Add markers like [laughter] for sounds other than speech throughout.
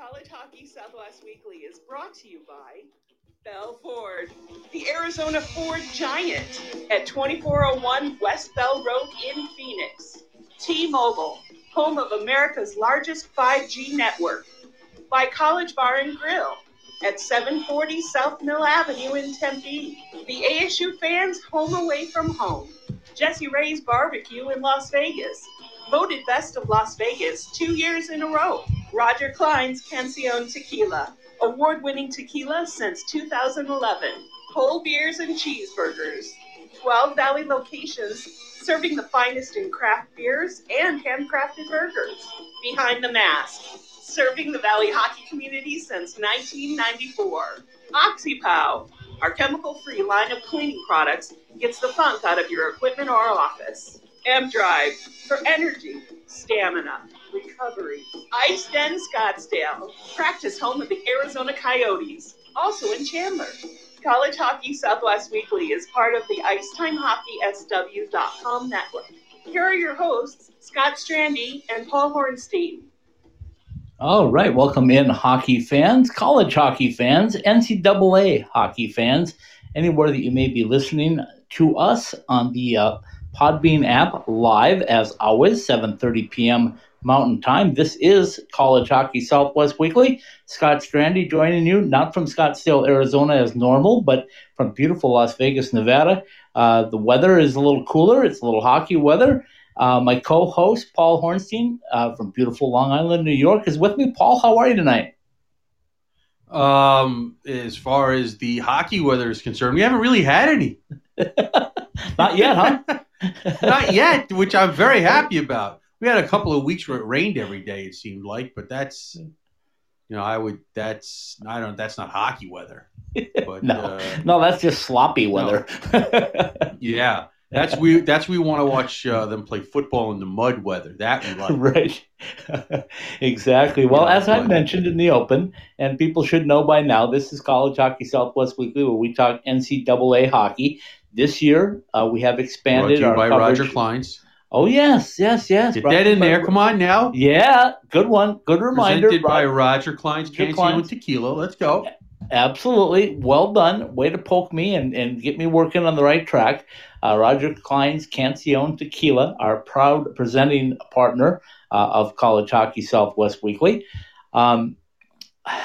College Hockey Southwest Weekly is brought to you by Bell Ford, the Arizona Ford Giant at 2401 West Bell Road in Phoenix. T-Mobile, home of America's largest 5G network. By College Bar and Grill at 740 South Mill Avenue in Tempe. The ASU fans home away from home. Jesse Ray's Barbecue in Las Vegas. Voted Best of Las Vegas two years in a row. Roger Clyne's Cancion Tequila. Award winning tequila since 2011. Whole beers and cheeseburgers. 12 Valley locations serving the finest in craft beers and handcrafted burgers. Behind the Mask, serving the Valley hockey community since 1994. OxyPow, our chemical free line of cleaning products, gets the funk out of your equipment or office. M Drive, for energy, stamina, recovery. Ice Den Scottsdale, practice home of the Arizona Coyotes, also in Chandler. College Hockey Southwest Weekly is part of the IcetimeHockeySW.com network. Here are your hosts, Scott Strandy and Paul Hornstein. All right, welcome in hockey fans, college hockey fans, NCAA hockey fans, anywhere that you may be listening to us on the uh, Podbean app live as always, 7:30 p.m. Mountain Time. This is College Hockey Southwest Weekly. Scott Strandy joining you, not from Scottsdale, Arizona as normal, but from beautiful Las Vegas, Nevada. Uh, the weather is a little cooler. It's a little hockey weather. Uh, my co-host Paul Hornstein uh, from beautiful Long Island, New York, is with me. Paul, how are you tonight? Um, as far as the hockey weather is concerned, we haven't really had any. [laughs] Not yet, huh? [laughs] Not yet, which I'm very happy about. We had a couple of weeks where it rained every day. It seemed like, but that's, you know, I would. That's I don't. That's not hockey weather. [laughs] But, no, uh, no, that's just sloppy weather. [laughs] yeah, that's we. That's we want to watch uh, them play football in the mud weather. That we like. [laughs] right. exactly. Well, Yeah, as I mentioned in the open, and people should know by now, this is College Hockey Southwest Weekly, where we talk NCAA hockey. This year, uh, we have Brought expanded to you our by coverage. Roger Clyne's. Oh yes, yes, yes. Get that in by- there. Come on now. Yeah, good one. Good reminder. Presented by Roger. Clyne's Cancion Clyne's. Tequila. Let's go. Absolutely. Well done. Way to poke me and, and get me working on the right track. Uh, Roger Clyne's Cancion Tequila, our proud presenting partner uh, of College Hockey Southwest Weekly. Um, [sighs]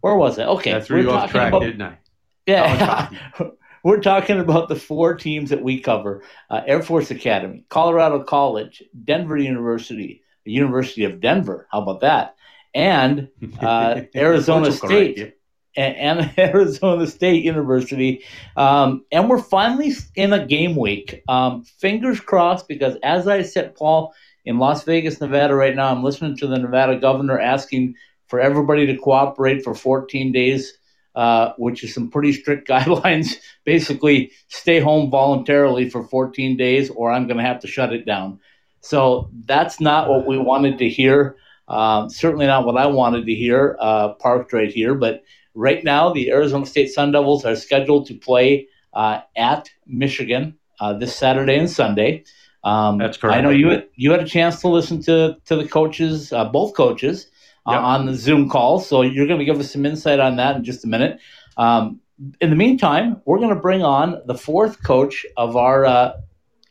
where was it? Okay. I threw you we're off track, about- didn't I? yeah. [laughs] We're talking about the four teams that we cover uh, Air Force Academy, Colorado College, Denver University, the University of Denver. How about that? And uh, [laughs] Arizona correct State. you. and, and [laughs] Arizona State University. Um, and we're finally in a game week. Um, fingers crossed, because as I said, Paul, in Las Vegas, Nevada, right now, I'm listening to the Nevada governor asking for everybody to cooperate for 14 days. Uh, which is some pretty strict [laughs] guidelines. Basically, stay home voluntarily for 14 days, or I'm going to have to shut it down. So that's not what we wanted to hear. Um, certainly not what I wanted to hear, uh, parked right here. But right now, the Arizona State Sun Devils are scheduled to play uh, at Michigan uh, this Saturday and Sunday. Um, That's correct. I know you had, you had a chance to listen to to the coaches, uh, both coaches, uh, Yep. on the Zoom call. So you're going to give us some insight on that in just a minute. Um, in the meantime, we're going to bring on the fourth coach of our uh,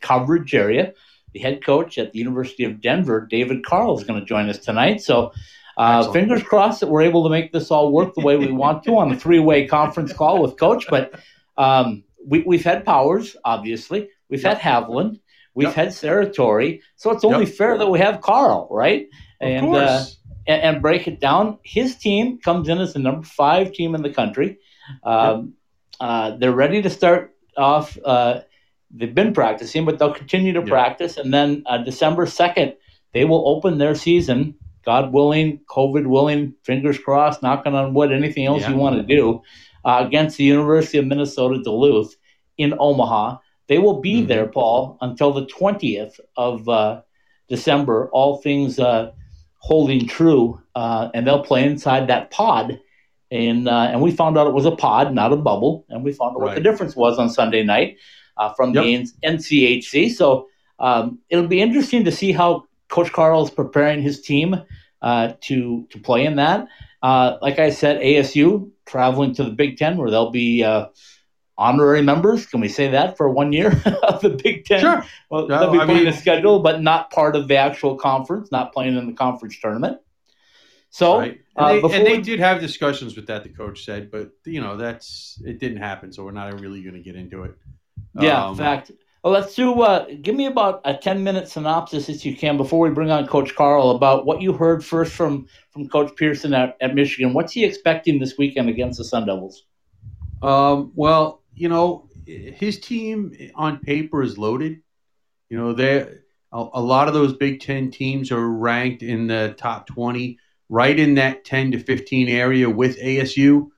coverage area, the head coach at the University of Denver, David Carle, is going to join us tonight. So. Uh, fingers crossed that we're able to make this all work the way we want to on a three-way conference call with Coach. But um, we, we've had Powers, obviously. We've Yep. had Haviland. We've Yep. had Serratore. So it's only Yep. fair that we have Carle, right? Of and, course. Uh, and, and break it down. His team comes in as the number five team in the country. Um, uh, they're ready to start off. Uh, they've been practicing, but they'll continue to Yeah. practice. And then uh, December 2nd, they will open their season, God willing, COVID willing, fingers crossed, knocking on wood, anything else Yeah. you want to do, uh, against the University of Minnesota Duluth in Omaha. They will be Mhm. there, Paul, until the 20th of uh, December, all things uh, holding true. Uh, and they'll play inside that pod. And, uh, and we found out it was a pod, not a bubble. And we found out what the difference was on Sunday night uh, from Yep. the NCHC. So um, it'll be interesting to see how Coach Carle is preparing his team uh, to to play in that. Uh, like I said, ASU traveling to the Big Ten, where they'll be uh, honorary members. Can we say that for one year [laughs] of the Big Ten? Sure. Well, No, they'll be I playing mean- the schedule, but not part of the actual conference, not playing in the conference tournament. So, right. uh, And, they, before and they did have discussions with that. The coach said, but you know that's it didn't happen, so we're not really going to get into it. yeah, Um, in fact, well, let's do. Uh, give me about a ten minute synopsis, if you can, before we bring on Coach Carle, about what you heard first from from Coach Pearson at, at Michigan. What's he expecting this weekend against the Sun Devils? Um, well, you know, his team on paper is loaded. You know, they a, a lot of those Big Ten teams are ranked in the top twenty, right in that ten to fifteen area with ASU.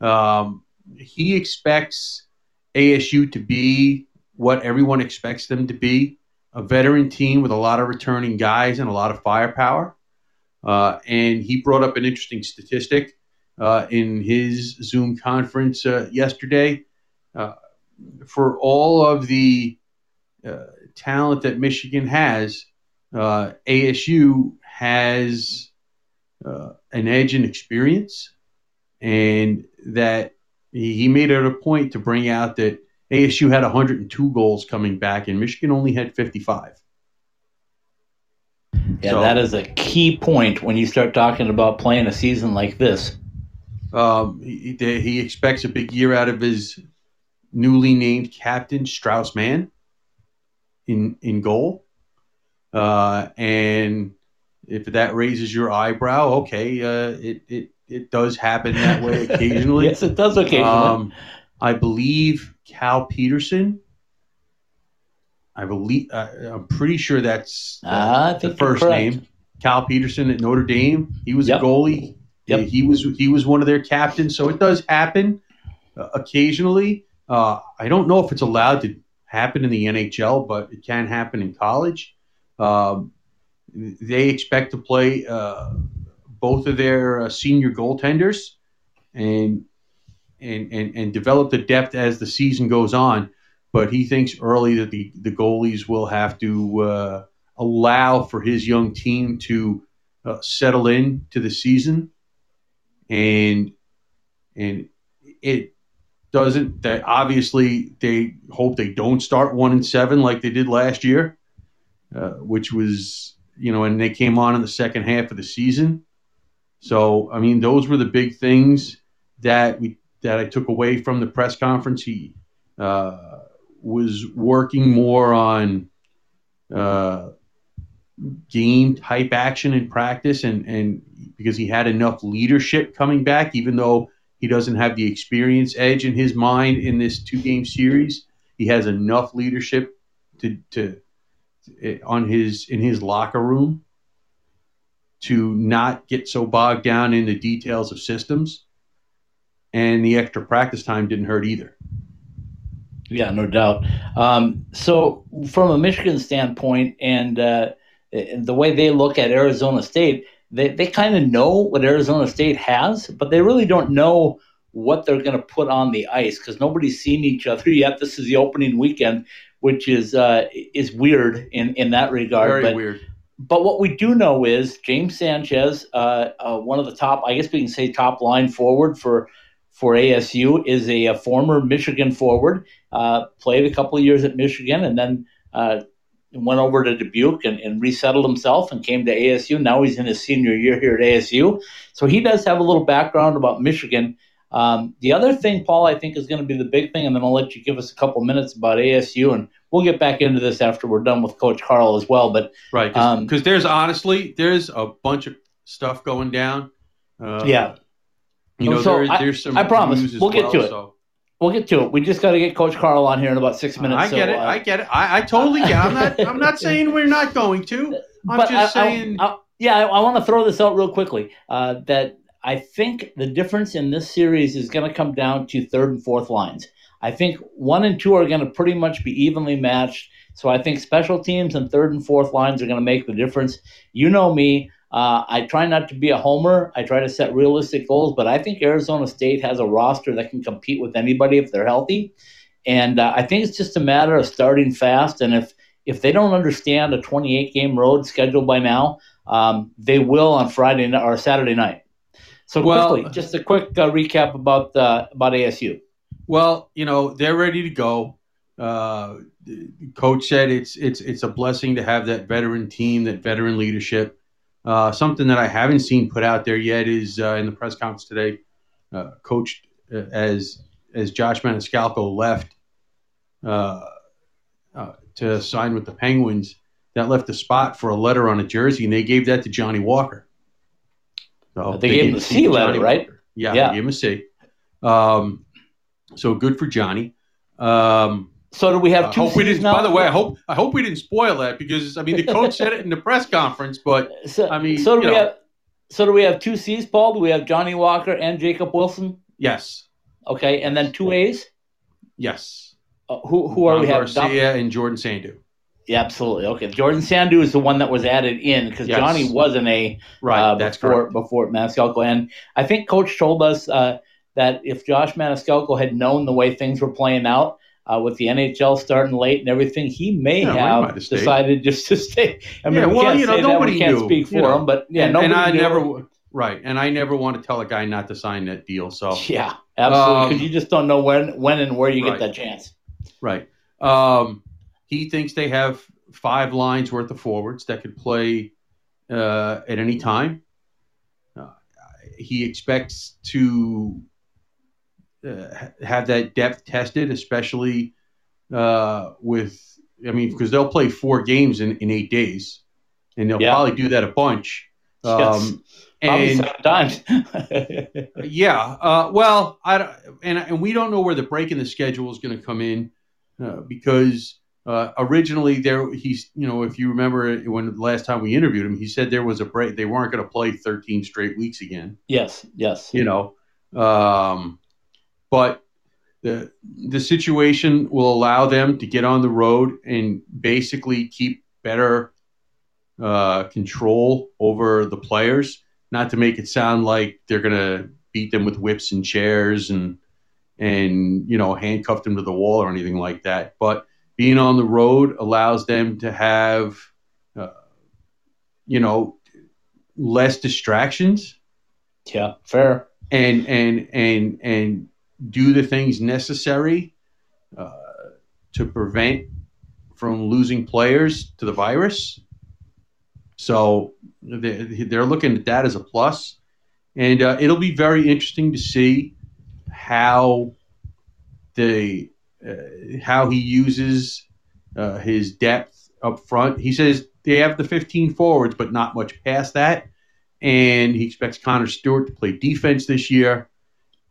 Um, he expects ASU to be what everyone expects them to be a veteran team with a lot of returning guys and a lot of firepower. Uh, and he brought up an interesting statistic uh, in his Zoom conference uh, yesterday. Uh, for all of the uh, talent that Michigan has, uh, ASU has uh, an edge in experience, and that he made it a point to bring out that ASU had 102 goals coming back, and Michigan only had 55. Yeah, So- that is a key point when you start talking about playing a season like this. Um, he he expects a big year out of his newly named captain Strauss Mann in in goal, uh, and if that raises your eyebrow, okay, uh, it it it does happen that way [laughs] occasionally. yes, it does occasionally. Um, I believe Cal Petersen. I believe uh, I'm pretty sure that's uh, Ah, the first name. Cal Petersen at Notre Dame. He was Yep. a goalie. Yep. He was he was one of their captains. So it does happen uh, occasionally. Uh, I don't know if it's allowed to happen in the NHL, but it can happen in college. Um, they expect to play uh, both of their uh, senior goaltenders and and, and and develop the depth as the season goes on. But he thinks early that the, the goalies will have to uh, allow for his young team to uh, settle in to the season, and and it doesn't. That obviously they hope they don't start one and seven like they did last year, uh, which was you know, and they came on in the second half of the season. So I mean, those were the big things that we that I took away from the press conference. He uh, was working more on uh, game type action in practice, and and because he had enough leadership coming back, even though he doesn't have the experience edge in his mind in this two game series, he has enough leadership to to on his in his locker room to not get so bogged down in the details of systems and the extra practice time didn't hurt either. Yeah, no doubt. Um, so, from a Michigan standpoint, and uh, the way they look at Arizona State, they, they kind of know what Arizona State has, but they really don't know what they're going to put on the ice because nobody's seen each other [laughs] yet. This is the opening weekend, which is uh, is weird in, in that regard. Very but, weird. but what we do know is James Sanchez, uh, uh, one of the top, I guess we can say top line forward for for ASU, is a, a former Michigan forward. Uh, played a couple of years at Michigan and then uh, went over to Dubuque and, and, resettled himself and came to ASU. Now he's in his senior year here at ASU. So he does have a little background about Michigan. Um, the other thing, Paul, I think is going to be the big thing, and then I'll let you give us a couple minutes about ASU, and we'll get back into this after we're done with Coach Carle as well. But right, because um, there's honestly there's a bunch of stuff going down. Uh, yeah, you know, so there, I, there's some. I promise we'll get well, to it. So. We'll get to it. We just got to get Coach Carle on here in about six minutes. I get so, it. Uh, I get it. I, I totally get. It. I'm not. I'm not [laughs] saying we're not going to. I'm but just I, saying. I, yeah, I, want to throw this out real quickly. Uh, that I think the difference in this series is going to come down to third and fourth lines. I think one and two are going to pretty much be evenly matched. So I think special teams and third and fourth lines are going to make the difference. You know me. Uh, I try not to be a homer. I try to set realistic goals, but I think Arizona State has a roster that can compete with anybody if they're healthy. And uh, I think it's just a matter of starting fast. And if if they don't understand a 28 game road schedule by now, um, they will on Friday or Saturday night. So Well- quickly, just a quick uh, recap about uh, about ASU. Well, you know they're ready to go. Uh, the coach said it's it's it's a blessing to have that veteran team, that veteran leadership. Uh, something that I haven't seen put out there yet is uh, in the press conference today. Uh, coach uh, as as Josh Maniscalco left uh, uh, to sign with the Penguins, that left a spot for a letter on a jersey, and they gave that to Johnny Walker. So They gave him the C letter, right? Walker. Yeah, Yeah. they gave him a C. Um, so good for Johnny. Um, So do we have I two hope we didn't. now? By the way, I hope I hope we didn't spoil that because I mean the coach said it in the press conference, but so, I mean, so do we know. have so do we have two C's, Paul? Do we have Johnny Walker and Jacob Wilson? yes, Okay, and then two A's. yes. Uh, who who are Don we have? Dom- Garcia and Jordan Sandhu. yeah, absolutely. Okay, Jordan Sandhu is the one that was added in because Yes. Johnny was an A Right, uh, that's before correct. before Maniscalco, and I think Coach told us uh, that if Josh Maniscalco had known the way things were playing out. Uh, with the NHL starting late and everything, he may Yeah, have might have stayed. decided just to [laughs] stay. I mean, Yeah, we well, can't you know, nobody can't knew, speak for you know. him, but yeah, and, nobody and I knew. never right, and I never want to tell a guy not to sign that deal. So Yeah, absolutely. Because Um, you just don't know when, when and where you right. get that chance. Right. Um, he thinks they have five lines worth of forwards that could play uh, at any time. Uh, he expects to uh, have that depth tested, especially uh, with, I mean, because they'll play four games in, in eight days, and they'll Yeah. probably do that a bunch. Yes. Um, Probably and times. [laughs] yeah. Uh, well, I don't, and and we don't know where the break in the schedule is going to come in uh, because uh, originally there he's you know if you remember when the last time we interviewed him he said there was a break they weren't going to play 13 straight weeks again yes, yes. you know um, but the the situation will allow them to get on the road and basically keep better uh, control over the players. Not to make it sound like they're going to beat them with whips and chairs and and you know handcuff them to the wall or anything like that. But being on the road allows them to have uh, you know less distractions Yeah, fair. and and and and do the things necessary uh, to prevent from losing players to the virus. So they- they're looking at that as a plus, and uh, it'll be very interesting to see how the uh, how he uses uh, his depth up front. He says they have the 15 forwards, but not much past that and he expects Connor Stewart to play defense this year.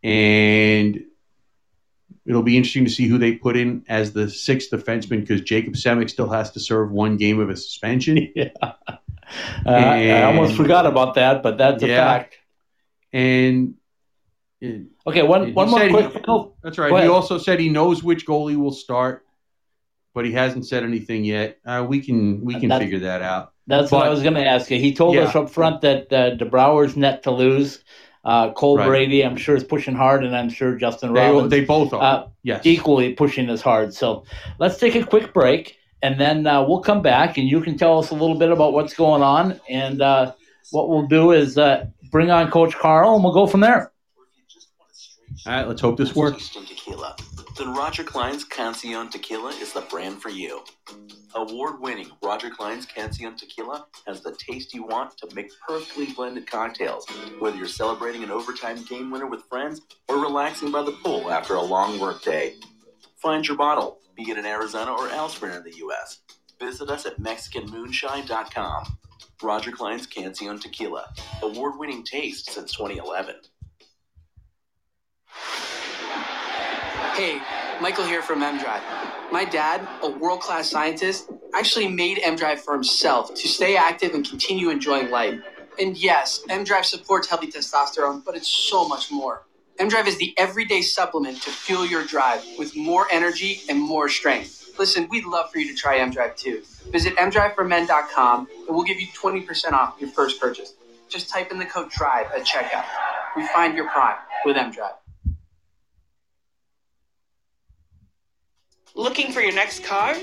And it'll be interesting to see who they put in as the sixth defenseman because Jacob Semik still has to serve one game of a suspension. [laughs] Yeah. Uh, I almost forgot about that, but that's a Yeah. fact. And it- Okay, one, one more quick. he- oh, that's right. He ahead. also said he knows which goalie will start, but he hasn't said anything yet. Uh, we can we can That- figure that out. That's what I was going to ask you. He told us up front that uh, DeBrouwer's net to lose. Uh, Cole Right. Brady, I'm sure, is pushing hard, and I'm sure Justin They, Robbins they both are. uh, yes. equally pushing as hard. So let's take a quick break, and then uh, we'll come back, and you can tell us a little bit about what's going on. And uh, what we'll do is uh, bring on Coach Carle, and we'll go from there. All right. Let's hope this works. Tequila. Then Roger Clyne's Cancion Tequila is the brand for you. Award-winning Roger Clyne's Cancion Tequila has the taste you want to make perfectly blended cocktails. Whether you're celebrating an overtime game winner with friends or relaxing by the pool after a long workday, find your bottle, be it in Arizona or elsewhere in the U.S. Visit us at MexicanMoonshine.com. Roger Clyne's Cancion Tequila, award-winning taste since 2011. Hey, Michael here from MDrive. My dad, a world class scientist, actually made MDrive for himself to stay active and continue enjoying life. And yes, MDrive supports healthy testosterone, but it's so much more. MDrive is the everyday supplement to fuel your drive with more energy and more strength. Listen, we'd love for you to try MDrive too. Visit mdriveformen.com and we'll give you 20% off your first purchase. Just type in the code DRIVE at checkout. Refine your prime with MDrive. Looking for your next car?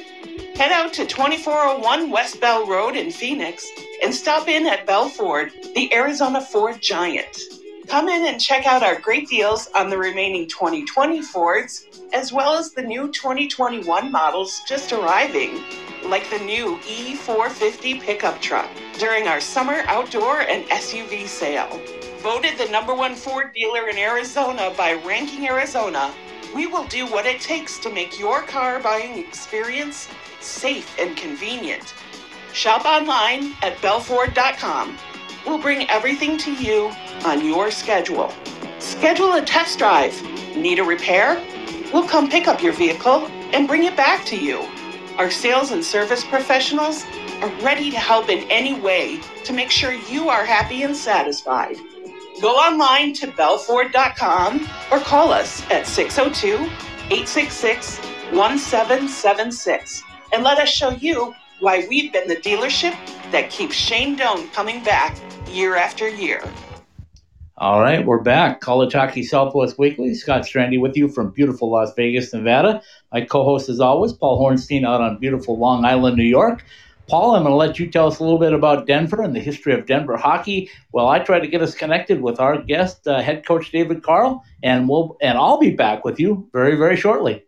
Head out to 2401 West Bell Road in Phoenix and stop in at Bell Ford, the Arizona Ford Giant. Come in and check out our great deals on the remaining 2020 Fords, as well as the new 2021 models just arriving, like the new E450 pickup truck during our summer outdoor and SUV sale. Voted the number one Ford dealer in Arizona by Ranking Arizona, we will do what it takes to make your car buying experience safe and convenient. Shop online at bellford.com. We'll bring everything to you on your schedule. Schedule a test drive. Need a repair? We'll come pick up your vehicle and bring it back to you. Our sales and service professionals are ready to help in any way to make sure you are happy and satisfied. Go online to bellford.com or call us at 602 866 1776 and let us show you why we've been the dealership that keeps Shane Doan coming back year after year. All right, we're back. College Hockey Southwest Weekly. Scott Strandy with you from beautiful Las Vegas, Nevada. My co host, as always, Paul Hornstein out on beautiful Long Island, New York. Paul, I'm going to let you tell us a little bit about Denver and the history of Denver hockey. Well, I try to get us connected with our guest, uh, head coach David Carle, and we'll and I'll be back with you very, very shortly.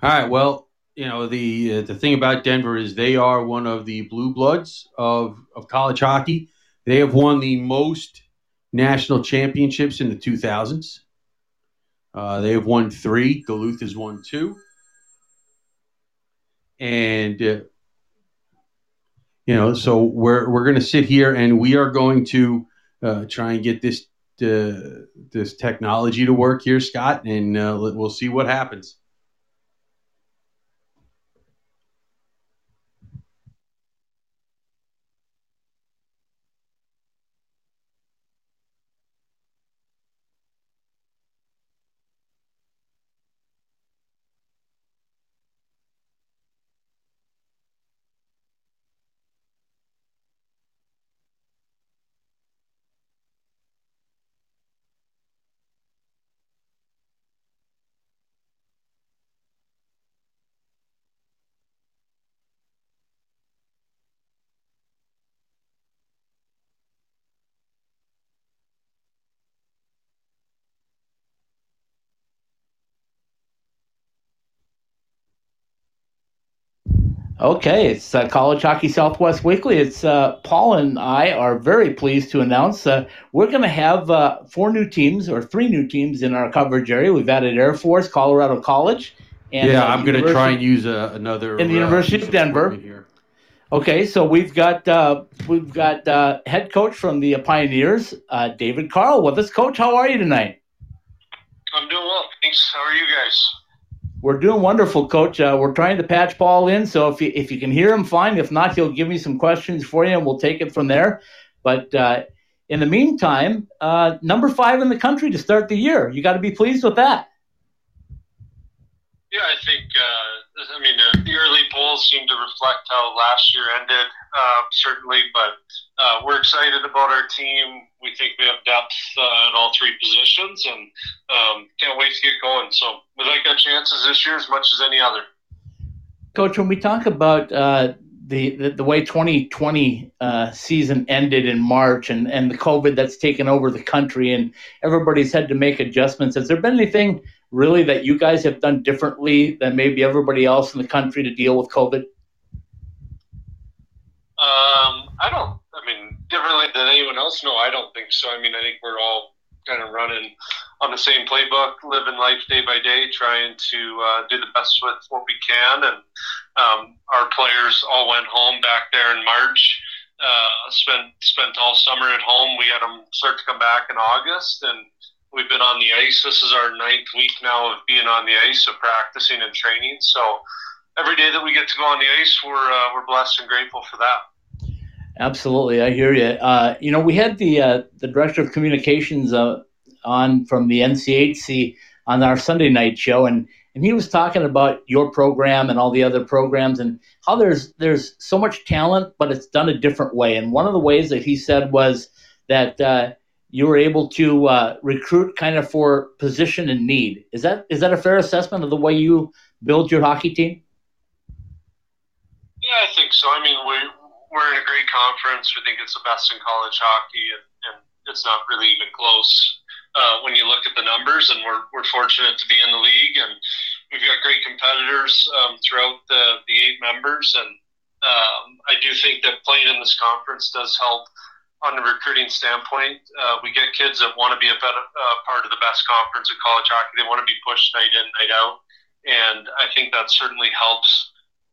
All right. Well, you know the uh, the thing about Denver is they are one of the blue bloods of of college hockey. They have won the most national championships in the 2000s. Uh, they have won three. Duluth has won two. And uh, you know, so we're we're going to sit here and we are going to uh, try and get this uh, this technology to work here, Scott, and uh, we'll see what happens. Okay, it's uh, College Hockey Southwest Weekly. It's uh, Paul and I are very pleased to announce uh, we're going to have uh, four new teams or three new teams in our coverage area. We've added Air Force, Colorado College, and yeah, uh, I'm going to try and use uh, another in the University of Denver. Here. Okay, so we've got we've got head coach from the Pioneers, David Carle, with us. Coach, how are you tonight? I'm doing well, thanks. How are you guys? We're doing wonderful, Coach. Uh, we're trying to patch Paul in, so if you, if you can hear him, fine. If not, he'll give me some questions for you, and we'll take it from there. But uh, in the meantime, uh, number five in the country to start the year. You got to be pleased with that. Yeah, I think. Uh, I mean, the early polls seem to reflect how last year ended, uh, certainly. But uh, we're excited about our team. We think we have depth uh, at all three positions, and um, can't wait to get going. So we like our chances this year as much as any other. Coach, when we talk about uh, the, the, the way 2020 uh, season ended in March, and and the COVID that's taken over the country, and everybody's had to make adjustments. Has there been anything really that you guys have done differently than maybe everybody else in the country to deal with COVID? Um, I don't mean, differently than anyone else? No, I don't think so. I mean, I think we're all kind of running on the same playbook, living life day by day, trying to uh, do the best with what we can. And um, our players all went home back there in March. Uh, spent spent all summer at home. We had them start to come back in August, and we've been on the ice. This is our ninth week now of being on the ice, of practicing and training. So every day that we get to go on the ice, we're uh, we're blessed and grateful for that. Absolutely, I hear you. Uh, you know, we had the uh, the director of communications uh, on from the NCHC on our Sunday night show, and and he was talking about your program and all the other programs and how there's there's so much talent, but it's done a different way. And one of the ways that he said was that uh, you were able to uh, recruit kind of for position and need. Is that is that a fair assessment of the way you build your hockey team? Yeah, I think so. I mean, we we're in a great conference. We think it's the best in college hockey, and, and it's not really even close uh, when you look at the numbers. And we're, we're fortunate to be in the league, and we've got great competitors um, throughout the, the eight members. And um, I do think that playing in this conference does help on the recruiting standpoint. Uh, we get kids that want to be a better, uh, part of the best conference in college hockey. They want to be pushed night in, night out. And I think that certainly helps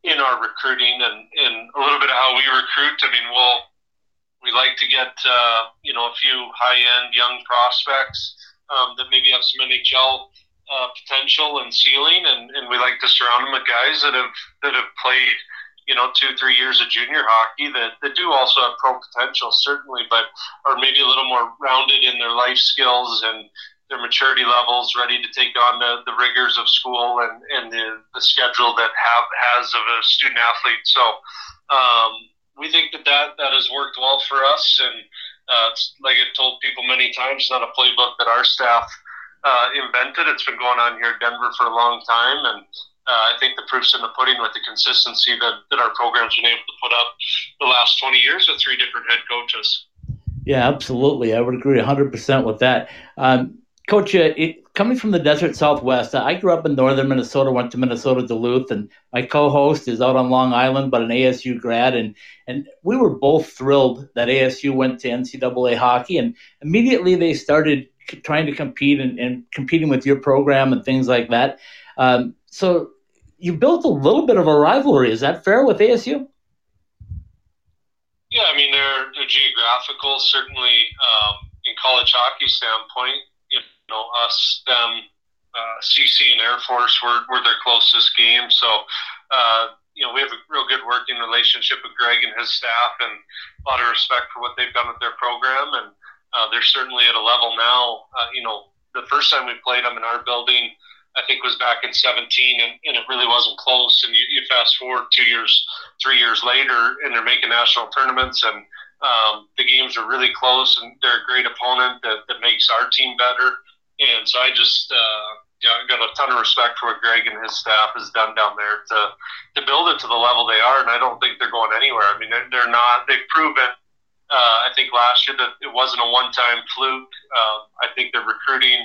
in our recruiting and, and a little bit of how we recruit. I mean, we'll, we like to get, uh, you know, a few high end young prospects um, that maybe have some NHL uh, potential and ceiling. And, and we like to surround them with guys that have, that have played, you know, two, three years of junior hockey that, that do also have pro potential, certainly, but are maybe a little more rounded in their life skills and, their maturity levels, ready to take on the, the rigors of school and, and the, the schedule that have has of a student athlete. So um, we think that, that that has worked well for us. And uh, like I've told people many times, it's not a playbook that our staff uh, invented. It's been going on here in Denver for a long time. And uh, I think the proof's in the pudding with the consistency that, that our program's been able to put up the last 20 years with three different head coaches. Yeah, absolutely. I would agree 100% with that. Um, Coach, uh, it, coming from the desert Southwest, I grew up in northern Minnesota, went to Minnesota Duluth, and my co-host is out on Long Island, but an ASU grad, and and we were both thrilled that ASU went to NCAA hockey, and immediately they started trying to compete and, and competing with your program and things like that. Um, so you built a little bit of a rivalry. Is that fair with ASU? Yeah, I mean they're they're geographical, certainly um, in college hockey standpoint know, us, them, uh, CC and Air Force were, were their closest game. So, uh, you know, we have a real good working relationship with Greg and his staff and a lot of respect for what they've done with their program. And uh, they're certainly at a level now, uh, you know, the first time we played them in our building, I think was back in 17 and, and it really wasn't close. And you, you fast forward two years, three years later and they're making national tournaments and um, the games are really close and they're a great opponent that, that makes our team better. And so I just uh, yeah, got a ton of respect for what Greg and his staff has done down there to to build it to the level they are. And I don't think they're going anywhere. I mean, they're, they're not. They've proven. Uh, I think last year that it wasn't a one-time fluke. Uh, I think the recruiting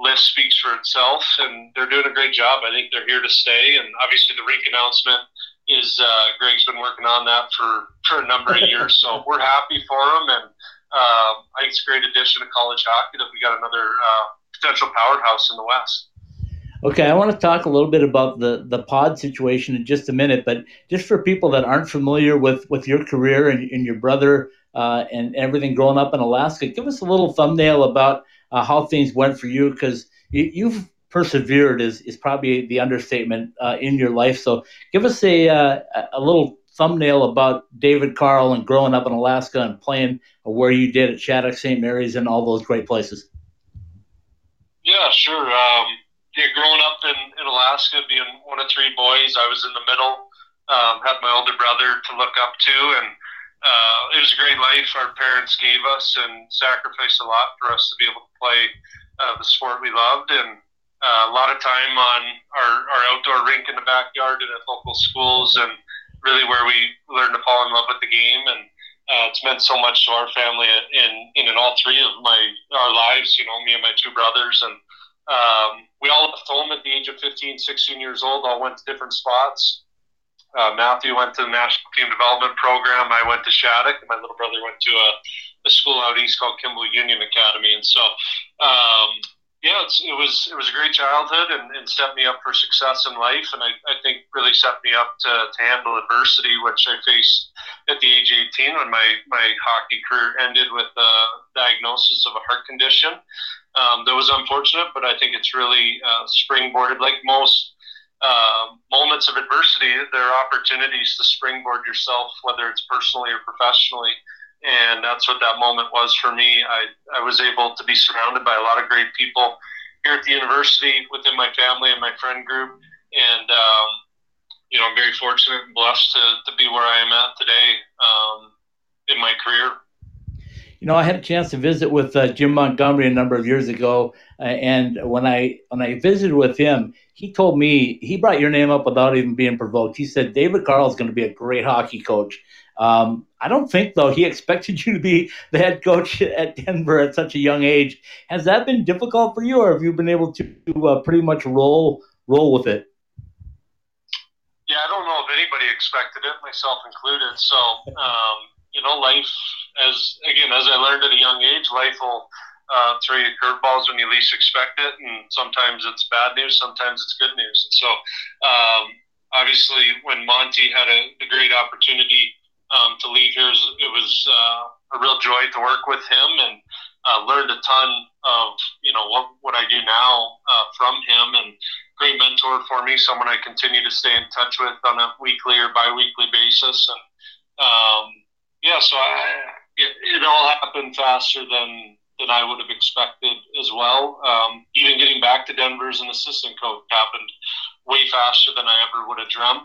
list speaks for itself, and they're doing a great job. I think they're here to stay. And obviously, the rink announcement is uh, Greg's been working on that for for a number of years. So we're happy for him, and uh, I think it's a great addition to college hockey that we got another uh, potential powerhouse in the West. Okay, I want to talk a little bit about the the pod situation in just a minute, but just for people that aren't familiar with with your career and, and your brother uh, and everything growing up in Alaska, give us a little thumbnail about uh, how things went for you because you, have persevered is is probably the understatement uh, in your life. So give us a uh, a little thumbnail about David Carle and growing up in Alaska and playing where you did at Shattuck St. Mary's and all those great places. Yeah, sure. Um, yeah, growing up in, in Alaska, being one of three boys, I was in the middle. Um, had my older brother to look up to, and uh, it was a great life our parents gave us and sacrificed a lot for us to be able to play uh, the sport we loved. And uh, a lot of time on our, our outdoor rink in the backyard and at local schools, and really where we learned to fall in love with the game. And uh, it's meant so much to our family in, in, in all three of my our lives. You know, me and my two brothers, and um, we all left home at the age of 15, 16 years old. All went to different spots. Uh, Matthew went to the National Team Development Program. I went to Shattuck. And my little brother went to a, a school out east called Kimball Union Academy. And so um, yeah, it was it was a great childhood and, and set me up for success in life, and I, I think really set me up to, to handle adversity, which I faced at the age 18 when my, my hockey career ended with a diagnosis of a heart condition. Um, that was unfortunate, but I think it's really uh, springboarded. Like most uh, moments of adversity, there are opportunities to springboard yourself, whether it's personally or professionally and that's what that moment was for me. I, I was able to be surrounded by a lot of great people here at the university within my family and my friend group, and um, you know I'm very fortunate and blessed to, to be where I am at today um, in my career. You know, I had a chance to visit with uh, Jim Montgomery a number of years ago, uh, and when I when I visited with him, he told me he brought your name up without even being provoked. He said David Carl is going to be a great hockey coach. Um, I don't think, though, he [laughs] expected you to be the head coach at Denver at such a young age. Has that been difficult for you, or have you been able to uh, pretty much roll roll with it? Yeah, I don't know if anybody expected it, myself included. So, um, you know, life as again as I learned at a young age, life will uh, throw you curveballs when you least expect it, and sometimes it's bad news, sometimes it's good news. And so, um, obviously, when Monty had a, a great opportunity um, to leave here, it was uh, a real joy to work with him and uh, learned a ton of you know what what I do now uh, from him and great mentor for me, someone I continue to stay in touch with on a weekly or biweekly basis, and um, yeah, so I, it, it all happened faster than than I would have expected as well. Um, even getting back to Denver as an assistant coach happened way faster than I ever would have dreamt.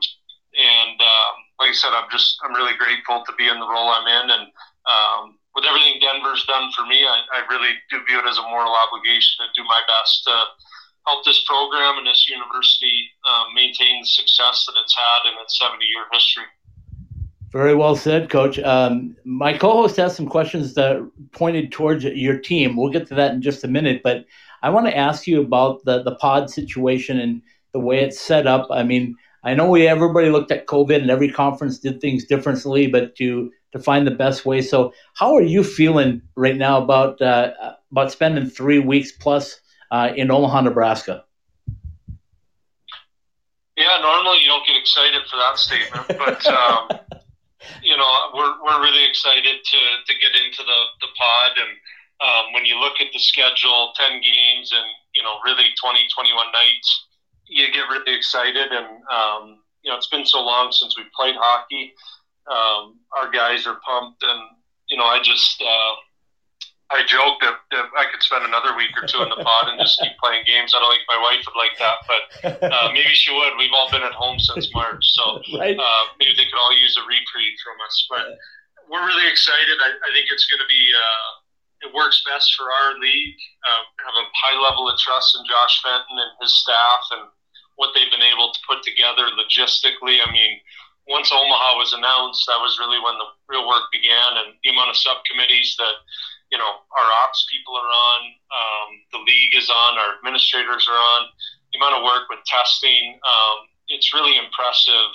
And um, like I said, I'm just I'm really grateful to be in the role I'm in, and um, with everything Denver's done for me, I, I really do view it as a moral obligation to do my best to help this program and this university um, maintain the success that it's had in its 70 year history. Very well said, Coach. Um, my co-host has some questions that pointed towards your team. We'll get to that in just a minute, but I want to ask you about the the pod situation and the way it's set up. I mean, I know we everybody looked at COVID and every conference did things differently, but to to find the best way. So, how are you feeling right now about uh, about spending three weeks plus uh, in Omaha, Nebraska? Yeah, normally you don't get excited for that statement, but um, [laughs] you know, we're, we're really excited to, to get into the, the pod. And um, when you look at the schedule, 10 games and, you know, really 20, 21 nights, you get really excited. And, um, you know, it's been so long since we played hockey. Um, our guys are pumped. And, you know, I just, uh, I joked that, that, I could spend another week or two in the pod and just keep playing games. I don't think my wife would like that, but uh, maybe she would. We've all been at home since March, so right. uh, maybe they could all use a reprieve from us. But we're really excited. I, I think it's going to be. Uh, it works best for our league. Uh, have a high level of trust in Josh Fenton and his staff and what they've been able to put together logistically. I mean, once Omaha was announced, that was really when the real work began, and the amount of subcommittees that you know, our ops people are on, um, the league is on, our administrators are on. The amount of work with testing, um, it's really impressive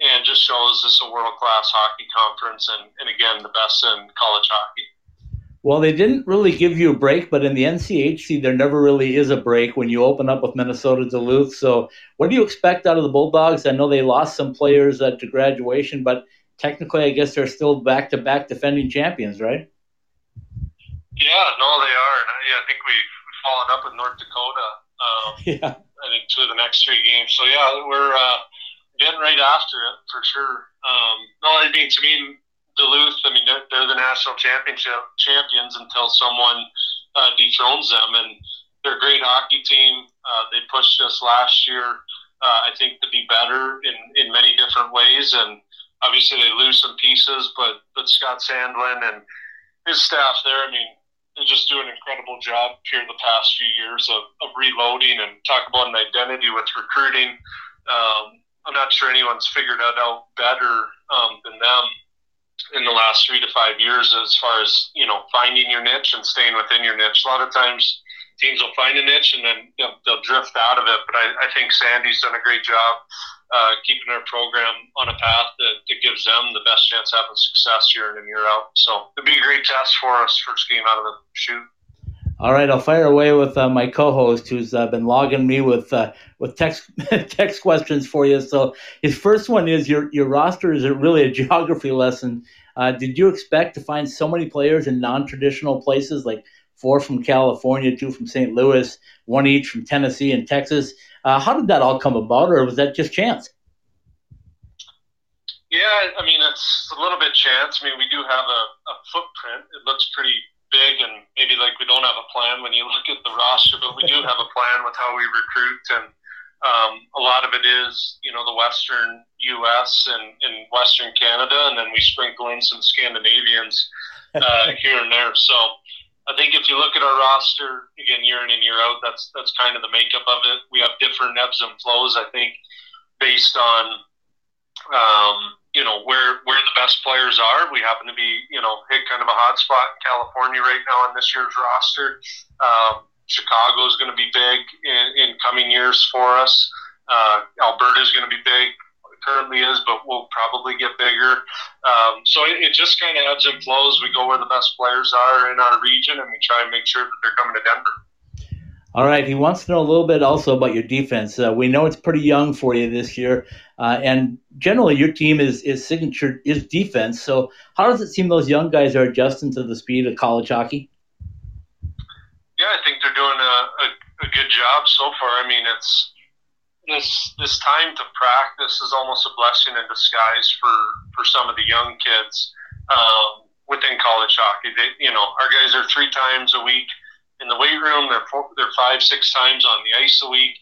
and just shows this a world class hockey conference and, and again, the best in college hockey. Well, they didn't really give you a break, but in the NCHC, there never really is a break when you open up with Minnesota Duluth. So, what do you expect out of the Bulldogs? I know they lost some players uh, to graduation, but technically, I guess they're still back to back defending champions, right? Yeah, no, they are, and I, yeah, I think we've, fallen up with North Dakota. Um, [laughs] yeah, I think two of the next three games. So yeah, we're uh, getting right after it for sure. Um, no, I mean to me, Duluth. I mean they're, they're the national championship champions until someone uh, dethrones them, and they're a great hockey team. Uh, they pushed us last year. Uh, I think to be better in, in many different ways, and obviously they lose some pieces, but but Scott Sandelin and his staff there. I mean, they just do an incredible job here the past few years of, of reloading and talk about an identity with recruiting. Um, I'm not sure anyone's figured that out better um, than them in the last three to five years as far as you know finding your niche and staying within your niche. A lot of times teams will find a niche and then they'll, they'll drift out of it. But I, I think Sandy's done a great job uh, keeping our program on a path that, that, gives them the best chance of having success year in and year out. So it'd be a great test for us first game out of the chute. All right, I'll fire away with uh, my co-host, who's uh, been logging me with uh, with text [laughs] text questions for you. So his first one is your your roster is really a geography lesson. Uh, did you expect to find so many players in non-traditional places like four from California, two from St. Louis, one each from Tennessee and Texas? Uh, how did that all come about, or was that just chance? Yeah, I mean, it's a little bit chance. I mean, we do have a, a footprint. It looks pretty big, and maybe like we don't have a plan when you [laughs] look at the roster, but we do have a plan with how we recruit, and um, a lot of it is, you know, the Western U.S. and, and Western Canada, and then we sprinkle in some Scandinavians uh, [laughs] here and there. So I think if you look at our roster again year in and year out, that's that's kind of the makeup of it. We have different ebbs and flows. I think based on um, you know where where the best players are. We happen to be you know hit kind of a hot spot in California right now on this year's roster. Um, Chicago is going to be big in, in coming years for us. Uh, Alberta is going to be big currently is, but will probably get bigger. Um, so it, it just kind of ebbs and flows. We go where the best players are in our region, and we try and make sure that they're coming to Denver. All right. He wants to know a little bit also about your defense. Uh, we know it's pretty young for you this year, uh, and generally your team is is signature is defense. So how does it seem those young guys are adjusting to the speed of college hockey? Yeah, I think they're doing a, a, a good job so far. I mean, it's this this time to practice is almost a blessing in disguise for for some of the young kids um, within college hockey. They, you know, our guys are three times a week in the weight room. They're four, they're five six times on the ice a week,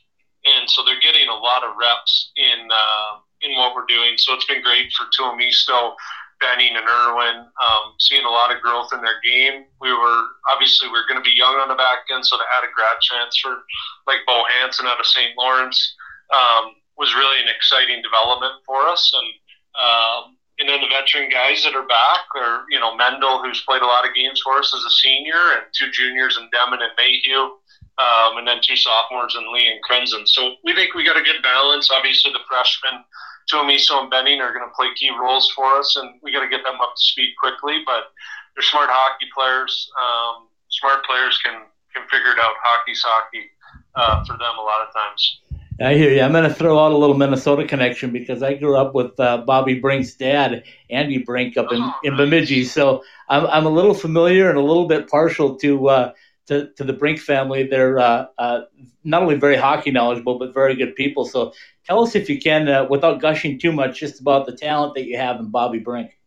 and so they're getting a lot of reps in uh, in what we're doing. So it's been great for Tuomisto, Benning, and Irwin. Um, seeing a lot of growth in their game. We were obviously we are going to be young on the back end, so to add a grad transfer like Bo Hanson out of St. Lawrence um, was really an exciting development for us. And um, and then the veteran guys that are back are, you know, Mendel, who's played a lot of games for us as a senior, and two juniors in Demin and Mayhew, um, and then two sophomores in Lee and Crenson. So we think we got a good balance. Obviously, the freshmen, Tuomisto and Benning, are going to play key roles for us, and we got to get them up to speed quickly. But they're smart hockey players. Um, smart players can, can figure it out. Hockey's hockey uh, for them a lot of times. I hear you. I'm going to throw out a little Minnesota connection because I grew up with uh, Bobby Brink's dad, Andy Brink, up in, oh, in Bemidji. So I'm, I'm a little familiar and a little bit partial to uh, to, to the Brink family. They're uh, uh not only very hockey knowledgeable, but very good people. So tell us if you can, uh, without gushing too much, just about the talent that you have in Bobby Brink.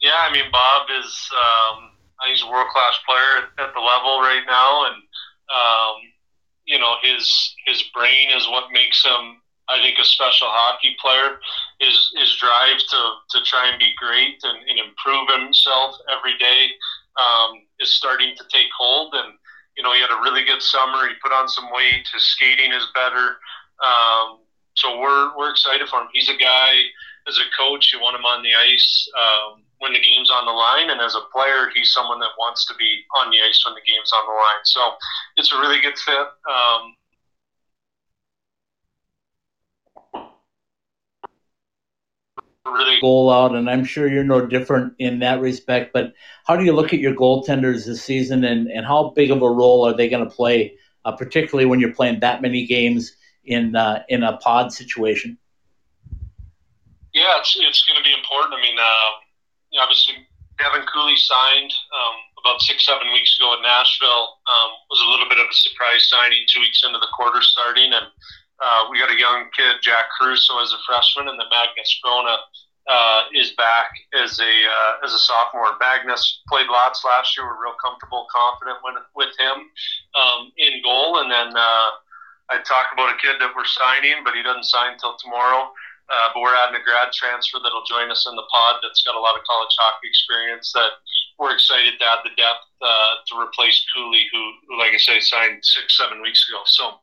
Yeah, I mean, Bob is um, he's a world class player at, at the level right now, and um, you know his his brain is what makes him I think a special hockey player. His his drive to to try and be great and, and improve himself every day um, is starting to take hold. And you know he had a really good summer. He put on some weight. His skating is better. Um, so we're we're excited for him. He's a guy as a coach. You want him on the ice. Um, when the game's on the line, and as a player, he's someone that wants to be on the ice when the game's on the line. So it's a really good fit. Um, really goal out, and I'm sure you're no different in that respect. But how do you look at your goaltenders this season, and, and how big of a role are they going to play, uh, particularly when you're playing that many games in uh, in a pod situation? Yeah, it's it's going to be important. I mean. Uh, know, obviously Devin Cooley signed um, about six, seven weeks ago in Nashville. Um, was a little bit of a surprise signing two weeks into the quarter starting, and uh, we got a young kid, Jack Caruso, as a freshman, and then Magnus Chrona uh, is back as a uh, as a sophomore. Magnus played lots last year. We're real comfortable, confident with, with him um, in goal, and then. Uh, I talk about a kid that we're signing, but he doesn't sign until tomorrow. Uh, but we're adding a grad transfer that'll join us in the pod that's got a lot of college hockey experience that we're excited to add the depth uh, to replace Cooley, who, like I say, signed six, seven weeks ago. So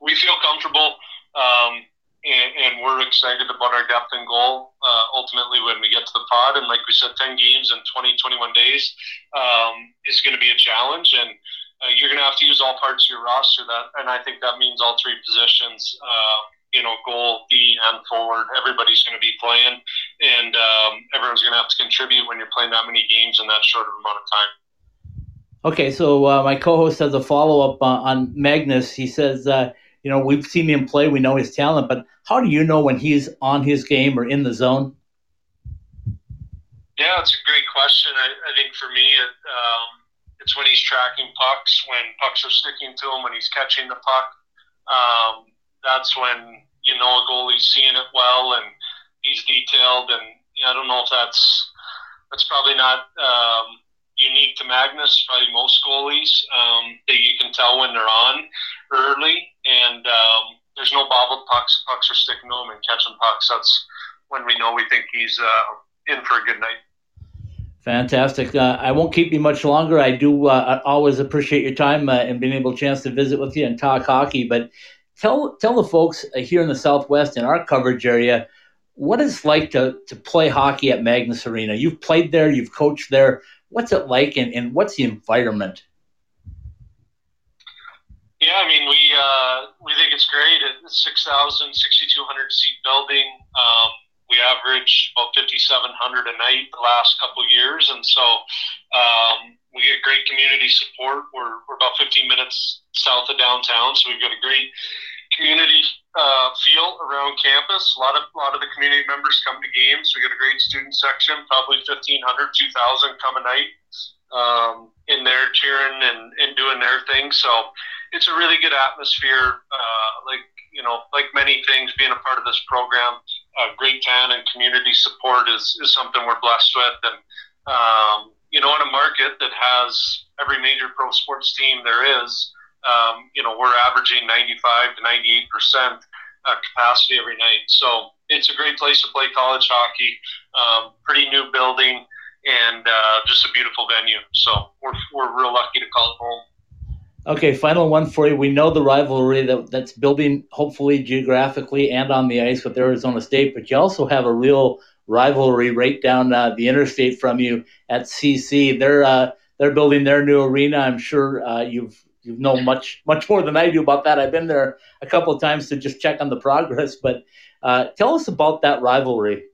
we feel comfortable um, and, and, we're excited about our depth and goal uh, ultimately when we get to the pod. And like we said, 10 games in 20, 21 days um, is going to be a challenge. And uh, you're going to have to use all parts of your roster. That, and I think that means all three positions. Uh, you know, goal, D, and forward. Everybody's going to be playing, and um, everyone's going to have to contribute when you're playing that many games in that short of amount of time. Okay, so uh, my co-host has a follow-up uh, on Magnus. He says, uh, you know, we've seen him play, we know his talent, but how do you know when he's on his game or in the zone? Yeah, it's a great question. I, I think for me, it, um, it's when he's tracking pucks, when pucks are sticking to him, when he's catching the puck. Um, that's when you know a goalie's seeing it well and he's detailed. And you know, I don't know if that's that's probably not um, unique to Magnus. Probably most goalies um, that you can tell when they're on early, and um, there's no bobbled pucks. Pucks are sticking to him and catching pucks. That's when we know we think he's uh, in for a good night. Fantastic. Uh, I won't keep you much longer. I do uh, always appreciate your time uh, and being able to chance to visit with you and talk hockey. But tell tell the folks uh, here in the Southwest in our coverage area what it's like to to play hockey at Magness Arena. You've played there, you've coached there. What's it like, and, and what's the environment? Yeah, I mean, we uh, we think it's great. It's 6,000, 6,200 seat building. Um, we average about 5,700 a night the last couple years, and so um, we get great community support. We're, we're about 15 minutes south of downtown, so we've got a great community uh, feel around campus. A lot of a lot of the community members come to games. We got a great student section, probably 1,500, 2,000 come a night um, in there cheering and, and doing their thing. So it's a really good atmosphere. Uh, like you know, like many things, being a part of this program, uh, great fan and community support is, is something we're blessed with. And um, you know, in a market that has every major pro sports team there is, um, you know, we're averaging 95 to 98 percent uh, capacity every night. So it's a great place to play college hockey. Um, pretty new building and uh, just a beautiful venue. So we're, we're real lucky to call it home. Okay, final one for you. We know the rivalry that, that's building, hopefully geographically and on the ice with Arizona State, but you also have a real rivalry right down uh, the interstate from you at CC. They're uh, they're building their new arena. I'm sure uh, you've you know much much more than I do about that. I've been there a couple of times to just check on the progress. But uh, tell us about that rivalry.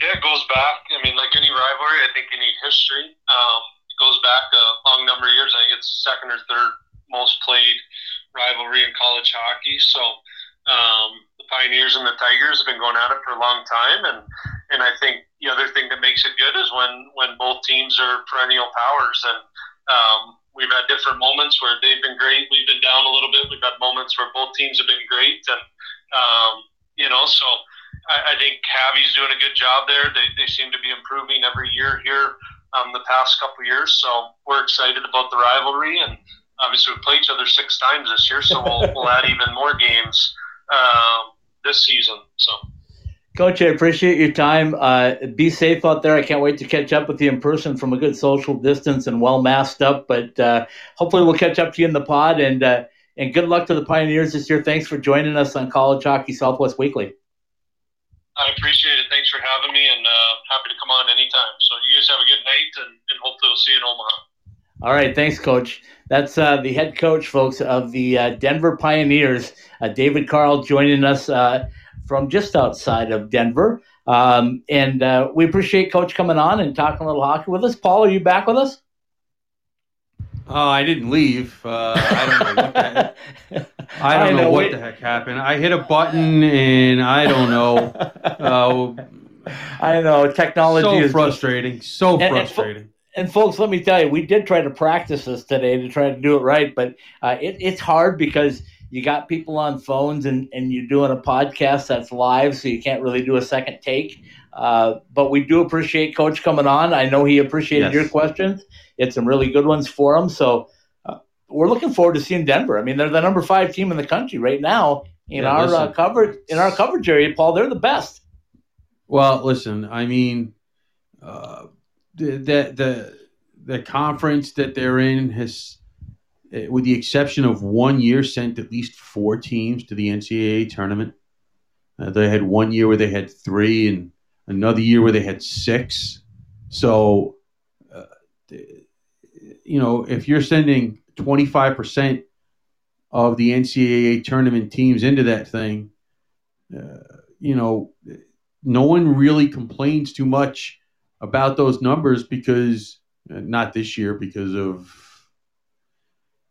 Yeah, it goes back. I mean, like any rivalry, I think you need history. Um, it goes back a long number of years. I think it's second or third most played rivalry in college hockey. So um, Pioneers and the Tigers have been going at it for a long time, and and I think the other thing that makes it good is when when both teams are perennial powers, and um, we've had different moments where they've been great, we've been down a little bit. We've had moments where both teams have been great, and um, you know so. I, I think Havy's doing a good job there. They, they seem to be improving every year here um, the past couple years. So we're excited about the rivalry, and obviously we play each other six times this year, so we'll, we'll add even more games um, this season. So. Coach, I appreciate your time. Uh, be safe out there. I can't wait to catch up with you in person from a good social distance and well masked up. But uh, hopefully, we'll catch up to you in the pod. And uh, and good luck to the Pioneers this year. Thanks for joining us on College Hockey Southwest Weekly. I appreciate it. Thanks for having me, and uh, happy to come on anytime. So you guys have a good night, and, and hopefully we'll see you in Omaha. All right, thanks, Coach. That's uh, the head coach, folks, of the uh, Denver Pioneers, uh, David Carle, joining us uh, from just outside of Denver. Um, and uh, we appreciate Coach coming on and talking a little hockey with us. Paul, are you back with us? Oh, I didn't leave. Uh, I don't know what the heck. [laughs] I don't I know, know, what the heck happened. I hit a button and I don't know. [laughs] Uh, I know technology so is frustrating. Just, so frustrating. And, and, folks, let me tell you, we did try to practice this today to try to do it right, but uh, it, it's hard because you got people on phones and, and you're doing a podcast that's live, so you can't really do a second take. Uh, but we do appreciate Coach coming on. I know he appreciated yes. your questions had some really good ones for him. So uh, we're looking forward to seeing Denver. I mean, they're the number five team in the country right now in yeah, our uh, coverage in our coverage area. Paul, they're the best. Well, listen, I mean, uh, the, the the conference that they're in has, eh, with the exception of one year, sent at least four teams to the NCAA tournament. Uh, they had one year where they had three, and another year where they had six. So, uh, you know, if you're sending 25% of the NCAA tournament teams into that thing, uh, you know, no one really complains too much about those numbers because uh, not this year because of